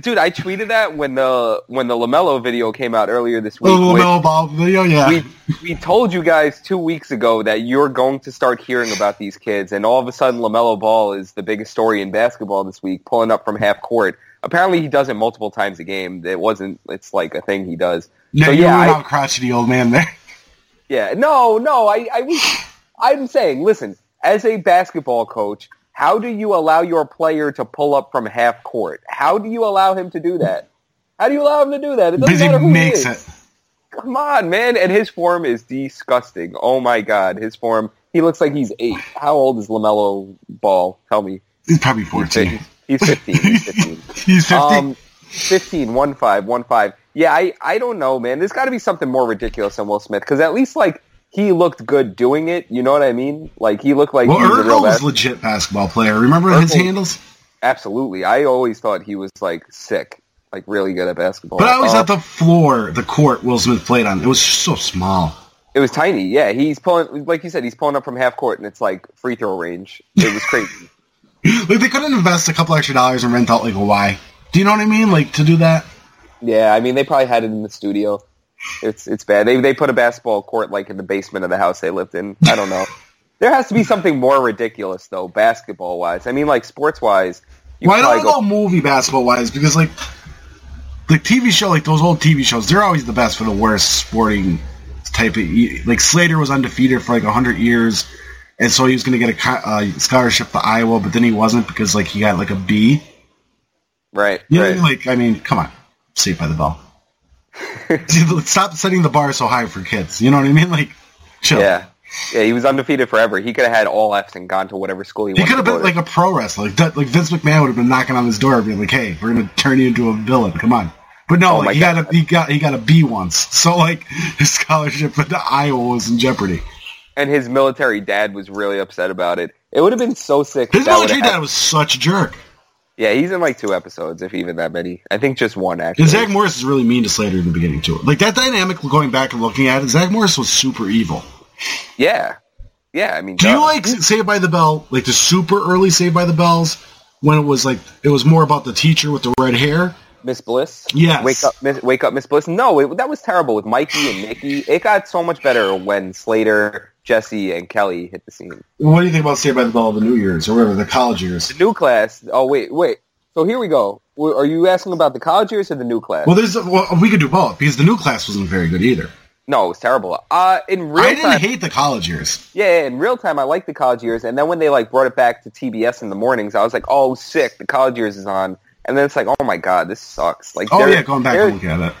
Dude, I tweeted that when the when the Lamelo video came out earlier this week. Which Lamelo Ball video, yeah. we we told you guys two weeks ago that you're going to start hearing about these kids, and all of a sudden Lamelo Ball is the biggest story in basketball this week, pulling up from half court. Apparently, he does it multiple times a game. It wasn't. It's like a thing he does. No, so you yeah, went I- out crotchety old man there. (laughs) Yeah, no, no. I, I was, I'm saying, listen, as a basketball coach, how do you allow your player to pull up from half court? How do you allow him to do that? How do you allow him to do that? It doesn't matter who makes he is. it. Come on, man. And his form is disgusting. Oh my god, his form. He looks like he's eight. How old is Lamelo Ball? Tell me. He's probably 14. He's 15. He's 15. (laughs) He's 15. Um, 15, 1 5, 1 5. Yeah, I, I don't know, man. There's got to be something more ridiculous than Will Smith because at least, like, he looked good doing it. You know what I mean? Like, he looked like well, he was a real Urkel was legit basketball player. Remember his handles? Absolutely. I always thought he was, like, sick. Like, really good at basketball. But I always Uh, thought the floor, the court Will Smith played on, it was so small. It was tiny, yeah. He's pulling, like you said, he's pulling up from half court, and it's, like, free throw range. It was crazy. (laughs) Like they couldn't invest a couple extra dollars and rent out like Y. Do you know what I mean? Like to do that. yeah, I mean, they probably had it in the studio. It's it's bad. They they put a basketball court like in the basement of the house they lived in. I don't know. (laughs) there has to be something more ridiculous though, basketball wise. I mean, like sports wise. Well, I don't know movie basketball wise because like the TV show, like those old TV shows, they're always the best for the worst sporting type of. Like Slater was undefeated for like hundred years, and so he was going to get a uh, scholarship to Iowa, but then he wasn't because like he got like a B. right, You know, right. like I mean, come on, Saved by the Bell. (laughs) (laughs) Stop setting the bar so high for kids. You know what I mean? Like, chill. yeah, yeah. He was undefeated forever. He could have had all Fs and gone to whatever school he, wanted. He could have been to. like a pro wrestler. Like, like Vince McMahon would have been knocking on his door, being like, "Hey, we're going to turn you into a villain. Come on." But no, Oh like, he got a he got he got a B once. So like (laughs) his scholarship to Iowa was in jeopardy. And his military dad was really upset about it. It would have been so sick. His military dad was such a jerk. Yeah, he's in like two episodes, if even that many. I think just one actually. And Zach Morris is really mean to Slater in the beginning too. Like that dynamic, going back and looking at it, Zach Morris was super evil. Yeah, yeah. I mean, Do you like Saved by the Bell, like the super early Saved by the Bells, when it was like it was more about the teacher with the red hair? Miss Bliss? Yes. Wake up, Miss, wake up, Miss Bliss. No, it, that was terrible with Mikey and Nikki. It got so much better when Slater, Jesse, and Kelly hit the scene. What do you think about Saved by the Bell of the New Years or whatever the college years? The new class. Oh wait, wait. So here we go. Are you asking about the college years or the new class? Well, there's well, we could do both because the new class wasn't very good either. no, it was terrible. Uh, in real I didn't time, hate the college years. yeah, in real time, I liked the college years. And then when they like brought it back to TBS in the mornings, I was like, oh, sick. The college years is on. And then it's like, oh my god, this sucks. Like, Oh yeah, going back and looking at it.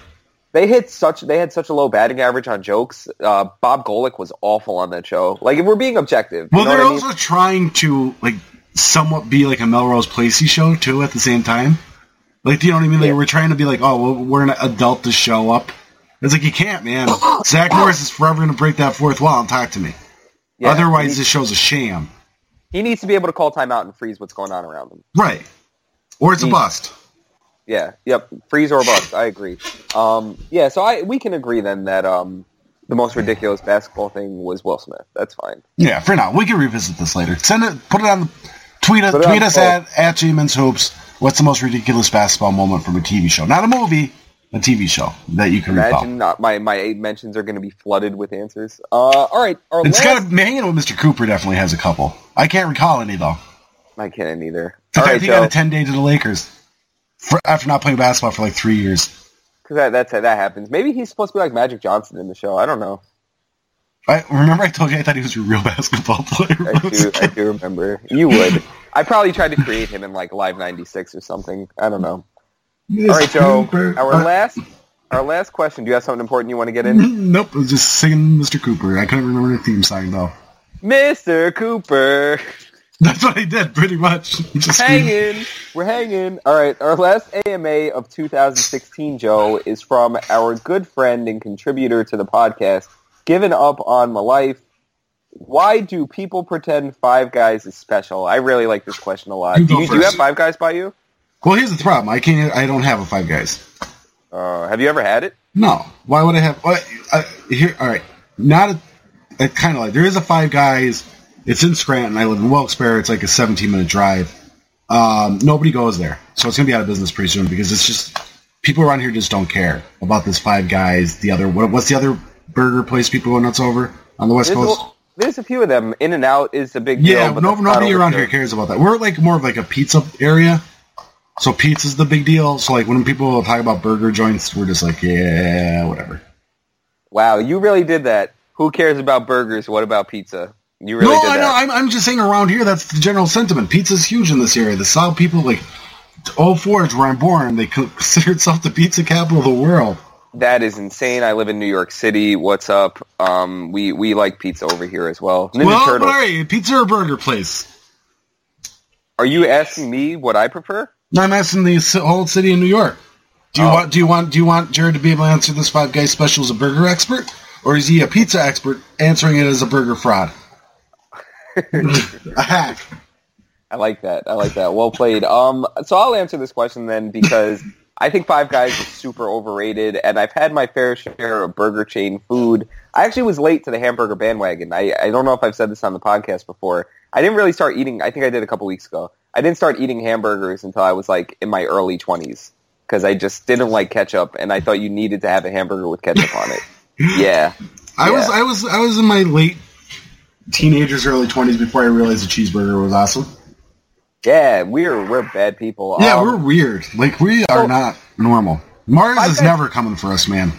They hit such they had such a low batting average on jokes. Uh, Bob Golic was awful on that show. Like if we're being objective, Well, they're I mean? also trying to like somewhat be like a Melrose Placey show too at the same time. Like, do you know what I mean? Like, Yeah. we're trying to be like, oh, well, we're an adult to show up. It's like you can't, man. Zach Morris is forever going to break that fourth wall and talk to me. Yeah, Otherwise, he, this show's a sham. he needs to be able to call timeout and freeze what's going on around him. Right. Or it's a He- bust. Yeah, yep, freeze or bust. I agree. Um, yeah, so I we can agree then that um, the most ridiculous basketball thing was Will Smith. That's fine. Yeah, for now. We can revisit this later. Send it, put it on, the tweet, Put tweet us at, at J-Men's Hoops. What's the most ridiculous basketball moment from a TV show? Not a movie, a TV show that you can recall. Imagine not, my my eight mentions are going to be flooded with answers. Uh, all right, our It's last, got to, hanging with Mr. Cooper definitely has a couple. I can't recall any though. I can't either. All right, he got a 10 day to the Lakers for, after not playing basketball for like three years. because that that's that happens. Maybe he's supposed to be like Magic Johnson in the show. I don't know. I remember I told you I thought he was a real (laughs) basketball player. I do I do remember. You would. I probably tried to create him in like Live '96 or something. I don't know. All right, Joe. Our Uh, last our last question. Do you have something important you want to get in? Nope, I was just singing Mr. Cooper. I couldn't remember the theme song though. Mr. Cooper. (laughs) That's what I did, pretty much. (laughs) Just hanging. We're hanging. All right. Our last AMA of 2016, Joe, is from our good friend and contributor to the podcast, Given Up on My Life. Why do people pretend Five Guys is special? I really like this question a lot. You Do you, do you have Five Guys by you? Well, here's the problem. I can't. I don't have a Five Guys. Uh, have you ever had it? No. Why would I have? Uh, here. All right. Not a. It kind of like there is a Five Guys. It's in Scranton. I live in Wilkes-Barre. It's like a 17 minute drive. Um, nobody goes there, so it's gonna be out of business pretty soon because it's just people around here just don't care about this Five Guys. The other what, what's the other burger place people go nuts over on the West There's Coast? a, there's a few of them. In and Out is a big deal. Yeah, but no, nobody around here here. cares about that. We're like more of like a pizza area, so pizza's the big deal. So like when people talk about burger joints, we're just like, yeah, whatever. Wow, you really did that. Who cares about burgers? What about pizza? You really no, I know. I'm, I'm just saying around here, that's the general sentiment. Pizza's huge in this area. The South people like. 04 is where I'm born. They (laughs) consider itself the pizza capital of the world. That is insane. I live in New York City. What's up? Um, we we like pizza over here as well. Ninja well, Turtles. all right, pizza or burger place? Are you asking me what I prefer? No, I'm asking the whole city of New York. Do you Oh. want? Do you want? Do you want Jared to be able to answer this Five Guys special as a burger expert, or is he a pizza expert answering it as a burger fraud? (laughs) a hack. I like that. I like that. Well played. Um, so I'll answer this question then because I think Five Guys is super overrated, and I've had my fair share of burger chain food. I actually was late to the hamburger bandwagon. I, I don't know if I've said this on the podcast before. I didn't really start eating. I think I did a couple weeks ago. I didn't start eating hamburgers until I was like in my early twenties because I just didn't like ketchup, and I thought you needed to have a hamburger with ketchup on it. (laughs) Yeah. I was. I was. I was in my late teenagers, early twenties before I realized a cheeseburger was awesome. Yeah, we're we're bad people. Yeah, Um, we're weird. Like we are so- not normal. Mars Five is Guys- never coming for us, man.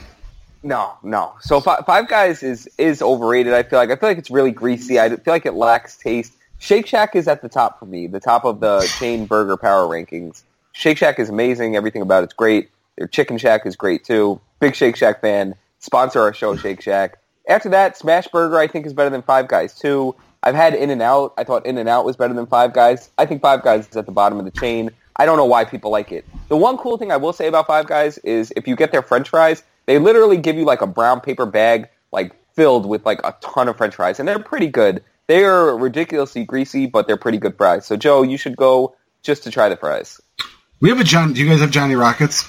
No, no. So Fi- Five Guys is is overrated. I feel like I feel like it's really greasy. I feel like it lacks taste. Shake Shack is at the top for me, the top of the chain burger power rankings. Shake Shack is amazing. Everything about it's great. Their Chicken Shack is great too. Big Shake Shack fan. Sponsor our show, Shake Shack. After that, Smash Burger I think is better than Five Guys too. I've had In and Out. I thought In and Out was better than Five Guys. I think Five Guys is at the bottom of the chain. I don't know why people like it. The one cool thing I will say about Five Guys is if you get their French fries, they literally give you like a brown paper bag, like filled with like a ton of French fries, and they're pretty good. They are ridiculously greasy, but they're pretty good fries. So Joe, you should go just to try the fries. We have a John. Do you guys have Johnny Rockets?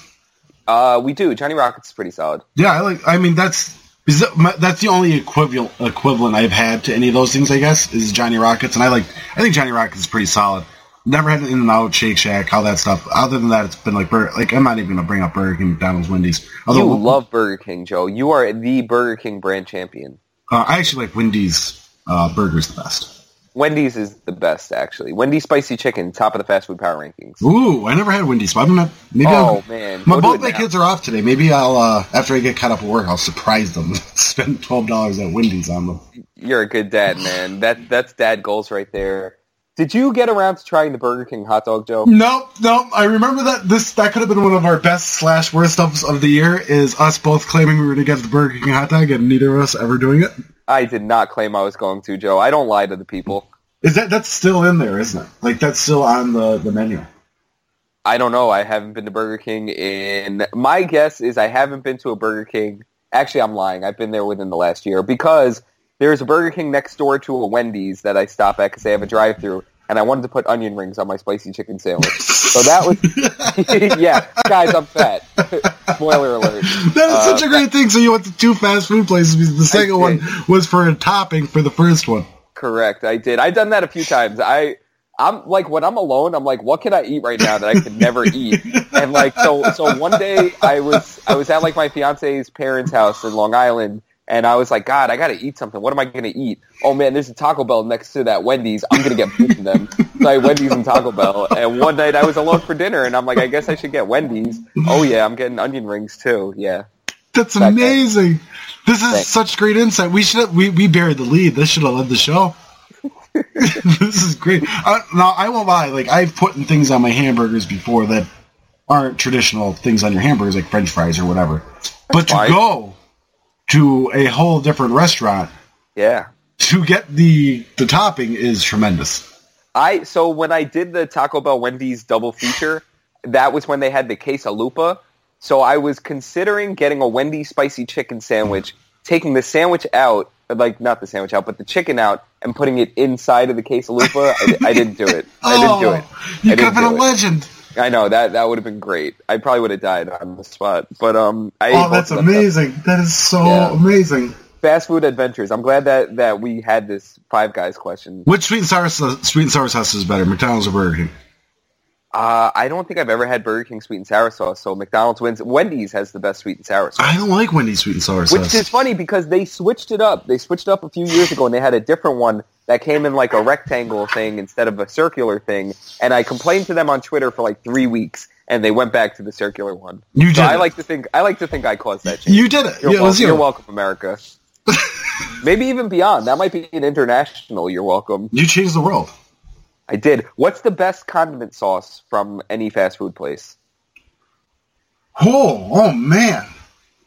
Uh, we do. Johnny Rockets is pretty solid. Yeah, I like. I mean, that's is that, my, that's the only equivalent equivalent I've had to any of those things. I guess is Johnny Rockets, and I like. I think Johnny Rockets is pretty solid. Never had an In and Out, Shake Shack, all that stuff. Other than that, it's been like. Like I'm not even gonna bring up Burger King, McDonald's, Wendy's. Although you love Burger King, Joe. You are the Burger King brand champion. uh, I actually like Wendy's uh, burgers the best. Wendy's is the best, actually. Wendy's spicy chicken, top of the fast food power rankings. Ooh, I never had Wendy's. So I'm not. Maybe. Oh I'll, man, my both my now. kids are off today. Maybe I'll uh, after I get caught up at work, I'll surprise them. (laughs) Spend twelve dollars at Wendy's on them. You're a good dad, man. That that's dad goals right there. Did you get around to trying the Burger King hot dog, Joe? Nope, nope. I remember that this that could have been one of our best slash worst stuffs of the year. Is us both claiming we were to get the Burger King hot dog and neither of us ever doing it. I did not claim I was going to, Joe. I don't lie to the people. Is that that's still in there, isn't it? Like that's still on the the menu. I don't know. I haven't been to Burger King in. My guess is I haven't been to a Burger King. Actually, I'm lying. I've been there within the last year because there's a Burger King next door to a Wendy's that I stop at because they have a drive-through, and I wanted to put onion rings on my spicy chicken sandwich. So that was, (laughs) (laughs) yeah, guys, I'm fat. (laughs) Spoiler alert. That is Uh, such a great thing. So you went to two fast food places because the second one was for a topping for the first one. Correct. I did. I've done that a few times. I I'm like when I'm alone, I'm like, what can I eat right now that I could never eat? And like so so one day I was I was at like my fiance's parents' house in Long Island and I was like, God, I gotta eat something. What am I gonna eat? Oh man, there's a Taco Bell next to that Wendy's. I'm gonna get both of them. (laughs) So I had Wendy's and Taco Bell. And one night I was alone for dinner and I'm like, I guess I should get Wendy's. Oh yeah, I'm getting onion rings too. Yeah. That's amazing. This is Thanks. such great insight. We should we we buried the lead. This should have led the show. (laughs) this is great. Uh, now I won't lie. Like I've put things on my hamburgers before that aren't traditional things on your hamburgers, like French fries or whatever. but to go to a whole different restaurant Yeah. to get the the topping is tremendous. I so when I did the Taco Bell Wendy's double feature, that was when they had the quesalupa. So I was considering getting a Wendy's spicy chicken sandwich, taking the sandwich out, like not the sandwich out, but the chicken out, and putting it inside of the quesalupa. I, I didn't do it. I didn't do it. (laughs) Oh, You could have been a legend. I know that that would have been great. I probably would have died on the spot. But um, I Oh, that's of them. amazing. That is so Yeah. amazing. Fast food adventures. I'm glad that that we had this Five Guys question. Which sweet and sour sauce, sweet and sour sauce is better, McDonald's or Burger King? Uh, I don't think I've ever had Burger King sweet and sour sauce, so McDonald's wins. Wendy's has the best sweet and sour sauce. I don't like Wendy's sweet and sour sauce. Which is funny because they switched it up. They switched it up a few years ago and they had a different one that came in like a rectangle thing instead of a circular thing. And I complained to them on Twitter for like three weeks and they went back to the circular one. You So did I like to think I like to think I caused that change. You did it. You're, yeah, it you. you're welcome, America. Maybe even beyond. That might be an international. You're welcome. You changed the world. I did. What's the best condiment sauce from any fast food place? Oh, oh man.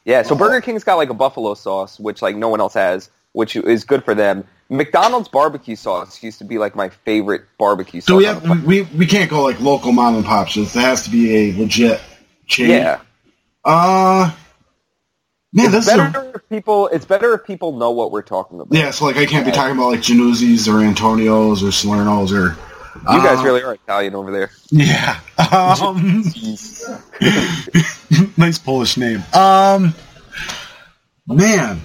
Yeah, so oh. Burger King's got like a buffalo sauce, which like no one else has, which is good for them. McDonald's barbecue sauce used to be like my favorite barbecue sauce. So we have we, we can't go like local mom and pop shops. There has to be a legit chain. Yeah, Uh man, it's this is better a, if people. It's better if people know what we're talking about. yeah. So like I can't be talking about like Januzzi's or Antonio's or Salerno's or you guys uh, really are Italian over there. yeah. (laughs) Um, (laughs) nice Polish name. Um, man,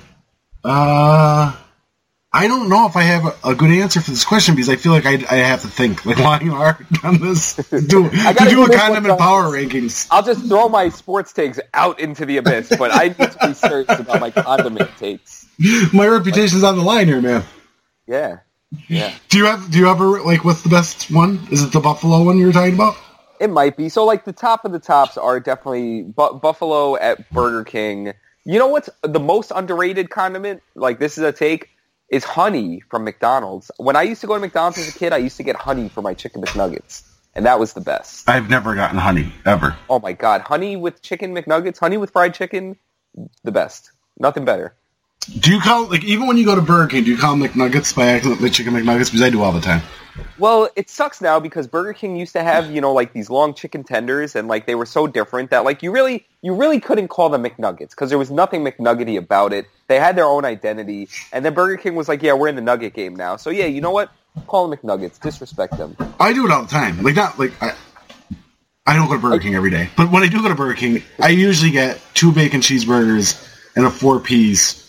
uh, I don't know if I have a, a good answer for this question because I feel like I, I have to think like (laughs) long and hard on this. Do, (laughs) I to gotta do do a condiment power rankings. I'll just throw my sports takes out into the abyss, but I need to be serious about my condiment takes. My reputation's on the line here, man. Yeah, yeah. Do you have? Do you ever like what's the best one? Is it the buffalo one you were talking about? It might be. So, like, the top of the tops are definitely Bu- Buffalo at Burger King. You know what's the most underrated condiment? Like, this is a take, is honey from McDonald's. When I used to go to McDonald's as a kid, I used to get honey for my Chicken McNuggets. And that was the best. I've never gotten honey ever. Oh, my God. Honey with Chicken McNuggets, honey with fried chicken, the best. Nothing better. Do you call like even when you go to Burger King? Do you call them McNuggets by accident like chicken McNuggets? Because I do all the time. Well, it sucks now because Burger King used to have, you know, like these long chicken tenders and like they were so different that like you really you really couldn't call them McNuggets because there was nothing McNuggety about it. They had their own identity. And then Burger King was like, "Yeah, we're in the nugget game now." So yeah, you know what? Call them McNuggets. Disrespect them. I do it all the time. Like not like I. I don't go to Burger King every day, but when I do go to Burger King, I usually get two bacon cheeseburgers and a four piece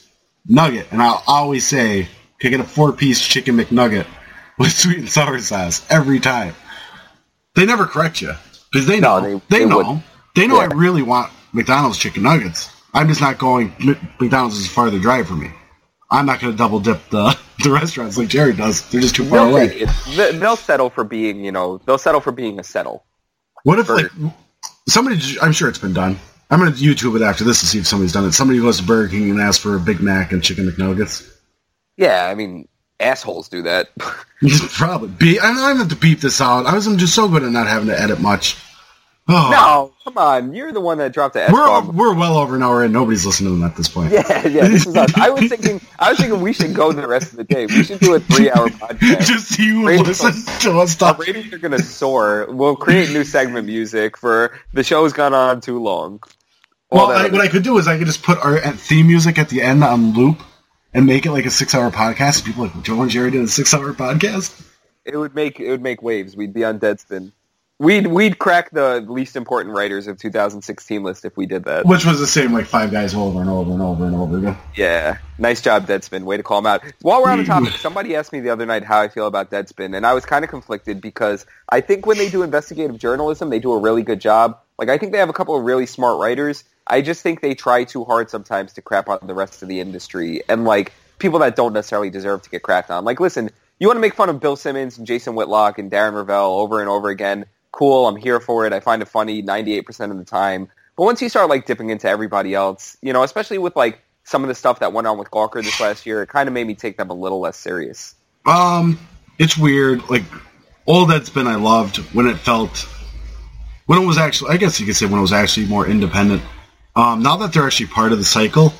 nugget, and I'll always say, "Can I get a four piece chicken McNugget (laughs) with sweet and sour sauce every time?" They never correct you because they know. No, they, they- they know. wouldn't. They know Yeah. I really want McDonald's chicken nuggets. I'm just not going. McDonald's is a farther drive for me. I'm not going to double dip the (laughs) the restaurants like Jerry does. They're just too far They'll, away. They- they'll settle for being, you know, they'll settle for being a settle. What if like somebody? I'm sure it's been done. I'm gonna YouTube it after this to see if somebody's done it. Somebody goes to Burger King and asks for a Big Mac and chicken McNuggets. Yeah, I mean, assholes do that. (laughs) Probably. Be- I don't have to beep this out. I was I'm just so good at not having to edit much. Oh, no, come on. You're the one that dropped the we're F-bomb. we're well over an hour in. Nobody's listening to them at this point. Yeah, yeah, this is us. I was (laughs) thinking, I was thinking we should go the rest of the day. We should do a three-hour podcast. just you Radio- listen to us Our talk. ratings are gonna soar. We'll create new segment music for the show's gone on too long. All Well, I, what I could do is I could just put our uh, theme music at the end on loop and make it like a six-hour podcast. People like Joe and Jerry did a six-hour podcast. it would make it would make waves. We'd be on Deadspin. We'd we'd crack the least important writers of 2016 list if we did that. Which was the same like five guys over and over and over and over again. Yeah, nice job, Deadspin. Way to call him out. While we're on the (laughs) topic, somebody asked me the other night how I feel about Deadspin, and I was kind of conflicted because I think when they do investigative journalism, they do a really good job. Like, I think they have a couple of really smart writers. I just think they try too hard sometimes to crap on the rest of the industry and like people that don't necessarily deserve to get crapped on. Like, listen, you want to make fun of Bill Simmons and Jason Whitlock and Darren Rovell over and over again. Cool, I'm here for it. I find it funny 98% of the time. But once you start like dipping into everybody else, you know, especially with like some of the stuff that went on with Gawker this last year, it kind of made me take them a little less serious. Um, it's weird. Like all that's been, I loved when it felt when it was actually. I guess you could say when it was actually more independent. Um, now that they're actually part of the cycle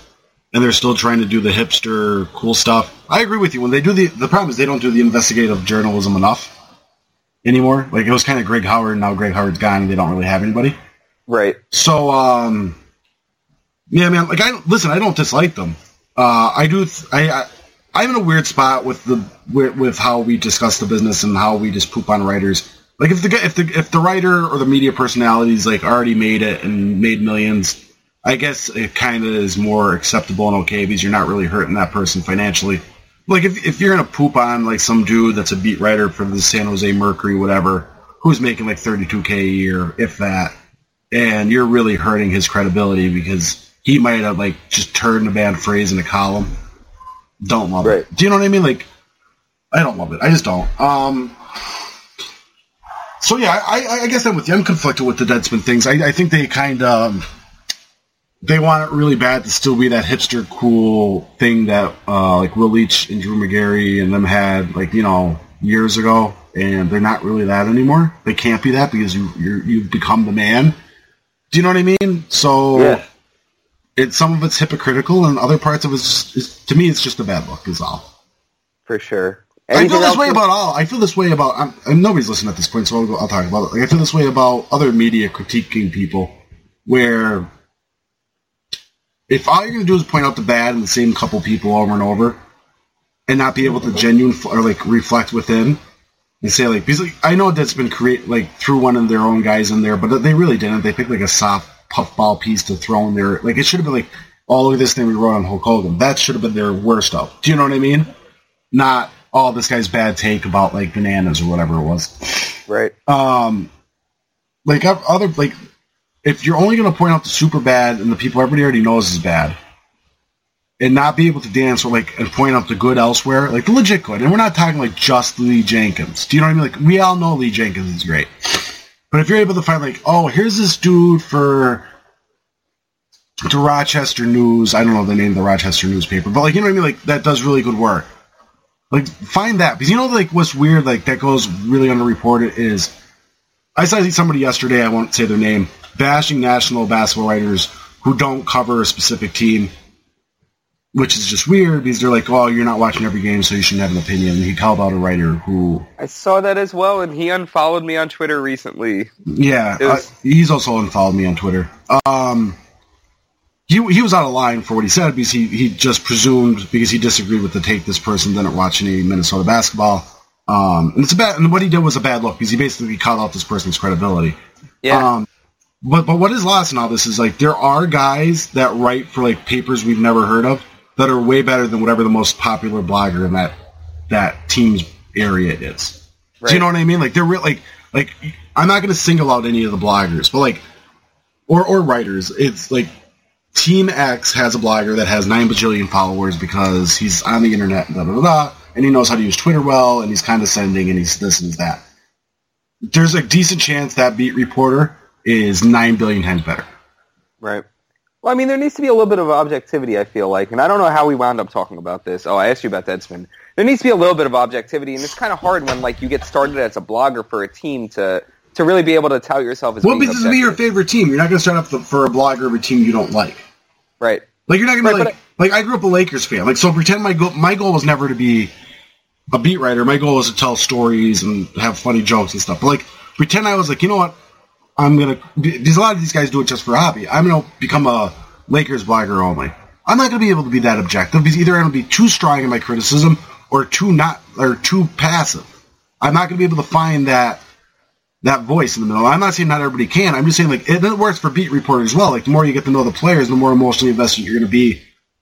and they're still trying to do the hipster cool stuff, I agree with you. When they do the the problem is they don't do the investigative journalism enough anymore. Like it was kind of Greg Howard. Now Greg Howard's gone and they don't really have anybody. Right. So, um, yeah, man. Like, I listen. I don't dislike them. Uh, I do. Th- I, I I'm in a weird spot with the with, with how we discuss the business and how we just poop on writers. Like, if the if the if the writer or the media personalities like already made it and made millions, I guess it kind of is more acceptable and okay because you're not really hurting that person financially. Like, if if you're gonna poop on like some dude that's a beat writer for the San Jose Mercury, whatever, who's making like 32k a year, if that and you're really hurting his credibility because he might have like just turned a bad phrase in a column. Don't love Right. it. Do you know what I mean? Like, I don't love it. I just don't. Um. So yeah, I, I, guess I'm with you. I'm conflicted with the Deadspin things. I, I think they kind of they want it really bad to still be that hipster cool thing that uh, like Will Leitch and Drew Magary and them had like you know years ago, and they're not really that anymore. They can't be that because you you're, you've become the man. Do you know what I mean? So Yeah. it some of it's hypocritical, and other parts of it's is, to me it's just a bad look. Is all. For sure. I feel this else way about all. I feel this way about. I'm, and nobody's listening at this point, so I'll, go, I'll talk about it. Like, I feel this way about other media critiquing people, where if all you're going to do is point out the bad in the same couple people over and over, and not be able to genuine or like reflect within and say like because like, I know that's been create like through one of their own guys in there, but they really didn't. They picked like a soft puffball piece to throw in there. Like it should have been like, oh look at this thing we wrote on Hulk Hogan. That should have been their worst of. Do you know what I mean? Not oh this guy's bad take about like bananas or whatever it was. Right. Um, like other like if you're only going to point out the super bad and the people everybody already knows is bad, and not be able to dance or like and point out the good elsewhere, like the legit good, and we're not talking like just Lee Jenkins. Do you know what I mean? Like we all know Lee Jenkins is great, but if you're able to find like, oh, here's this dude for the Rochester News. I don't know the name of the Rochester newspaper, but like you know what I mean? Like that does really good work. Like find that because you know like what's weird like that goes really underreported is I saw somebody yesterday I won't say their name bashing national basketball writers who don't cover a specific team, which is just weird because they're like, oh, you're not watching every game, so you shouldn't have an opinion. He called out a writer who, I saw that as well, and he unfollowed me on Twitter recently. yeah, was- uh, he's also unfollowed me on Twitter. Um, he he was out of line for what he said because he he just presumed because he disagreed with the take this person didn't watch any Minnesota basketball. Um, and it's a bad, and what he did was a bad look because he basically called out this person's credibility. Yeah. Um, but but what is lost in all this is like there are guys that write for like papers we've never heard of that are way better than whatever the most popular blogger in that that team's area is. Do you know what I mean? Like they're real like like I'm not going to single out any of the bloggers, but like or or writers. It's like Team X has a blogger that has nine bajillion followers because he's on the internet, blah blah blah, blah and he knows how to use Twitter well, and he's condescending, and he's this and he's that. There's a decent chance that beat reporter is nine billion times better. right. Well, I mean, there needs to be a little bit of objectivity. I feel like, and I don't know how we wound up talking about this. Oh, I asked you about Deadspin. There needs to be a little bit of objectivity, and it's kind of hard when like you get started as a blogger for a team to to really be able to tell yourself as Well, being because to be your favorite team, you're not going to start up the, for a blogger of a team you don't like. right. Like you're not gonna Right, like like I grew up a Lakers fan. Like so, pretend my goal my goal was never to be a beat writer. My goal was to tell stories and have funny jokes and stuff. But like pretend I was like, you know what? I'm gonna because a lot of these guys do it just for hobby. I'm gonna become a Lakers blogger only. I'm not gonna be able to be that objective because either I'm gonna be too strong in my criticism or too not or too passive. I'm not gonna be able to find that that voice in the middle. I'm not saying not everybody can. I'm just saying like it, it works for beat reporters as well. Like the more you get to know the players, the more emotionally invested you're to be,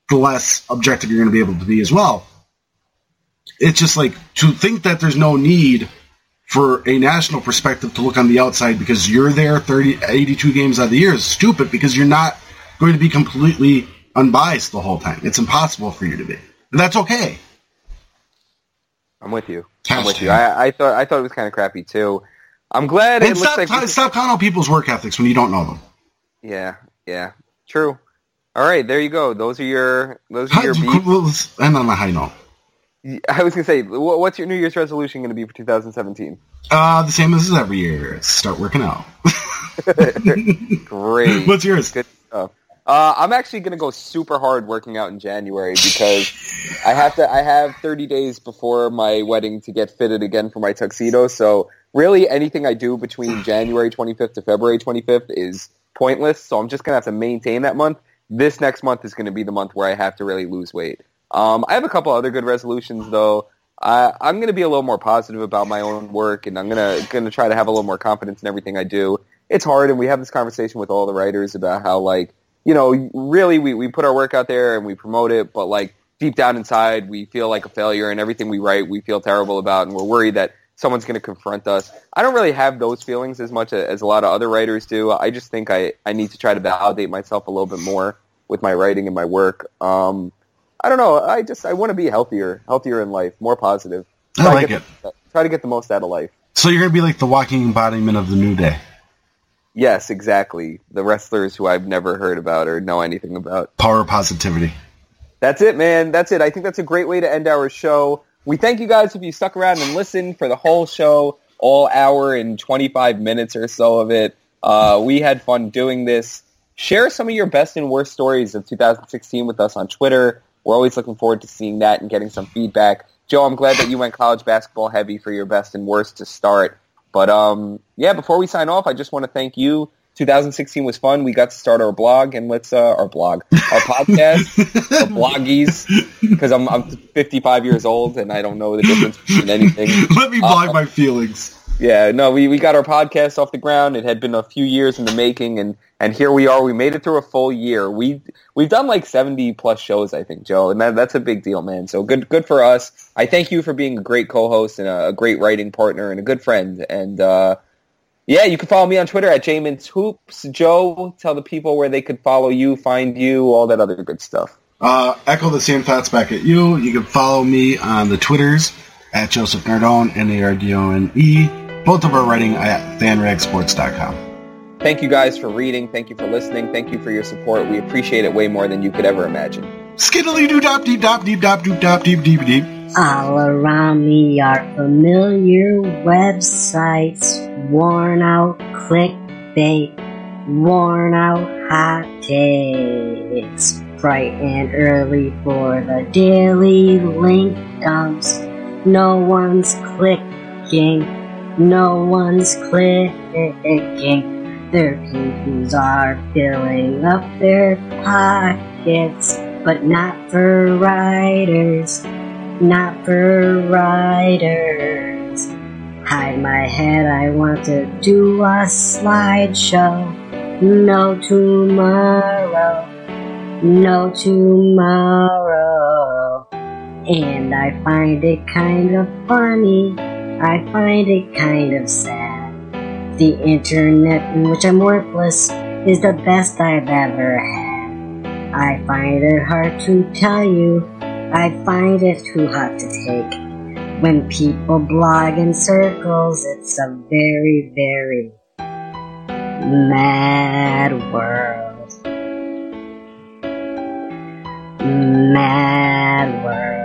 the less objective you're to be able to be as well. It's just like to think that there's no need for a national perspective to look on the outside because you're there 30, 82 games out of the year is stupid because you're not going to be completely unbiased the whole time. It's impossible for you to be. And that's okay. I'm with you. I'm with you. I, I thought I thought it was kind of crappy too. I'm glad it And looks stop, like we- stop counting people's work ethics when you don't know them. yeah, yeah, true. All right, there you go. Those are your those are your beats. end on a high note. I was gonna say, what's your New Year's resolution going to be for 2017? Uh, the same as every year. Start working out. (laughs) Great. (laughs) What's yours? Good stuff. Uh, I'm actually going to go super hard working out in January because I have to. I have 30 days before my wedding to get fitted again for my tuxedo. So really, anything I do between January 25th to February 25th is pointless. So I'm just going to have to maintain that month. This next month is going to be the month where I have to really lose weight. Um, I have a couple other good resolutions though. I, I'm going to be a little more positive about my own work, and I'm going to going to try to have a little more confidence in everything I do. It's hard, and we have this conversation with all the writers about how like you know really we, we put our work out there and we promote it, but like deep down inside we feel like a failure, and everything we write we feel terrible about, and we're worried that someone's going to confront us. I don't really have those feelings as much as a lot of other writers do. I just think I I need to try to validate myself a little bit more with my writing and my work. Um, I don't know. I just I want to be healthier, healthier in life, more positive. I Try to like get it. the- try to get the most out of life. So you're going to be like the walking embodiment of the new day. Yes, exactly. The wrestlers who I've never heard about or know anything about. Power positivity. That's it, man. That's it. I think that's a great way to end our show. We thank you guys if you stuck around and listened for the whole show, all hour and 25 minutes or so of it. Uh, we had fun doing this. Share some of your best and worst stories of 2016 with us on Twitter. We're always looking forward to seeing that and getting some feedback. Joe, I'm glad that you went college basketball heavy for your best and worst to start. But um, yeah, before we sign off, I just want to thank you. 2016 was fun. We got to start our blog and let's uh, our blog, our podcast, our (laughs) bloggies, because I'm I'm 55 years old and I don't know the difference between anything. (laughs) Let me blog my feelings. Yeah, no, we, we got our podcast off the ground. It had been a few years in the making, and, and here we are. We made it through a full year. We we've done like seventy plus shows, I think, Joe, and that, that's a big deal, man. So good good for us. I thank you for being a great co-host and a, a great writing partner and a good friend. And uh, yeah, you can follow me on Twitter at Jamin's Hoops. Joe, tell the people where they could follow you, find you, all that other good stuff. Uh, echo the same thoughts back at you. You can follow me on the Twitters at Joseph Nardone, N-A-R-D-O-N-E. Both of our writing at fanragsports.com. Thank you guys for reading. Thank you for listening. Thank you for your support. We appreciate it way more than you could ever imagine. Skiddly doo dop deep dop deep dop doop dop deep deep deep. All around me are familiar websites, worn out clickbait, worn out hot takes. Bright and early for the daily link dumps. No one's clicking, no one's clicking. Their pages are filling up their pockets, but not for writers not for writers. Hide my head, I want to do a slideshow. No tomorrow, no tomorrow. And I find it kind of funny, I find it kind of sad. The internet in which I'm worthless is the best I've ever had. I find it hard to tell you, I find it too hot to take. When people blog in circles, it's a very, very mad world. Mad world.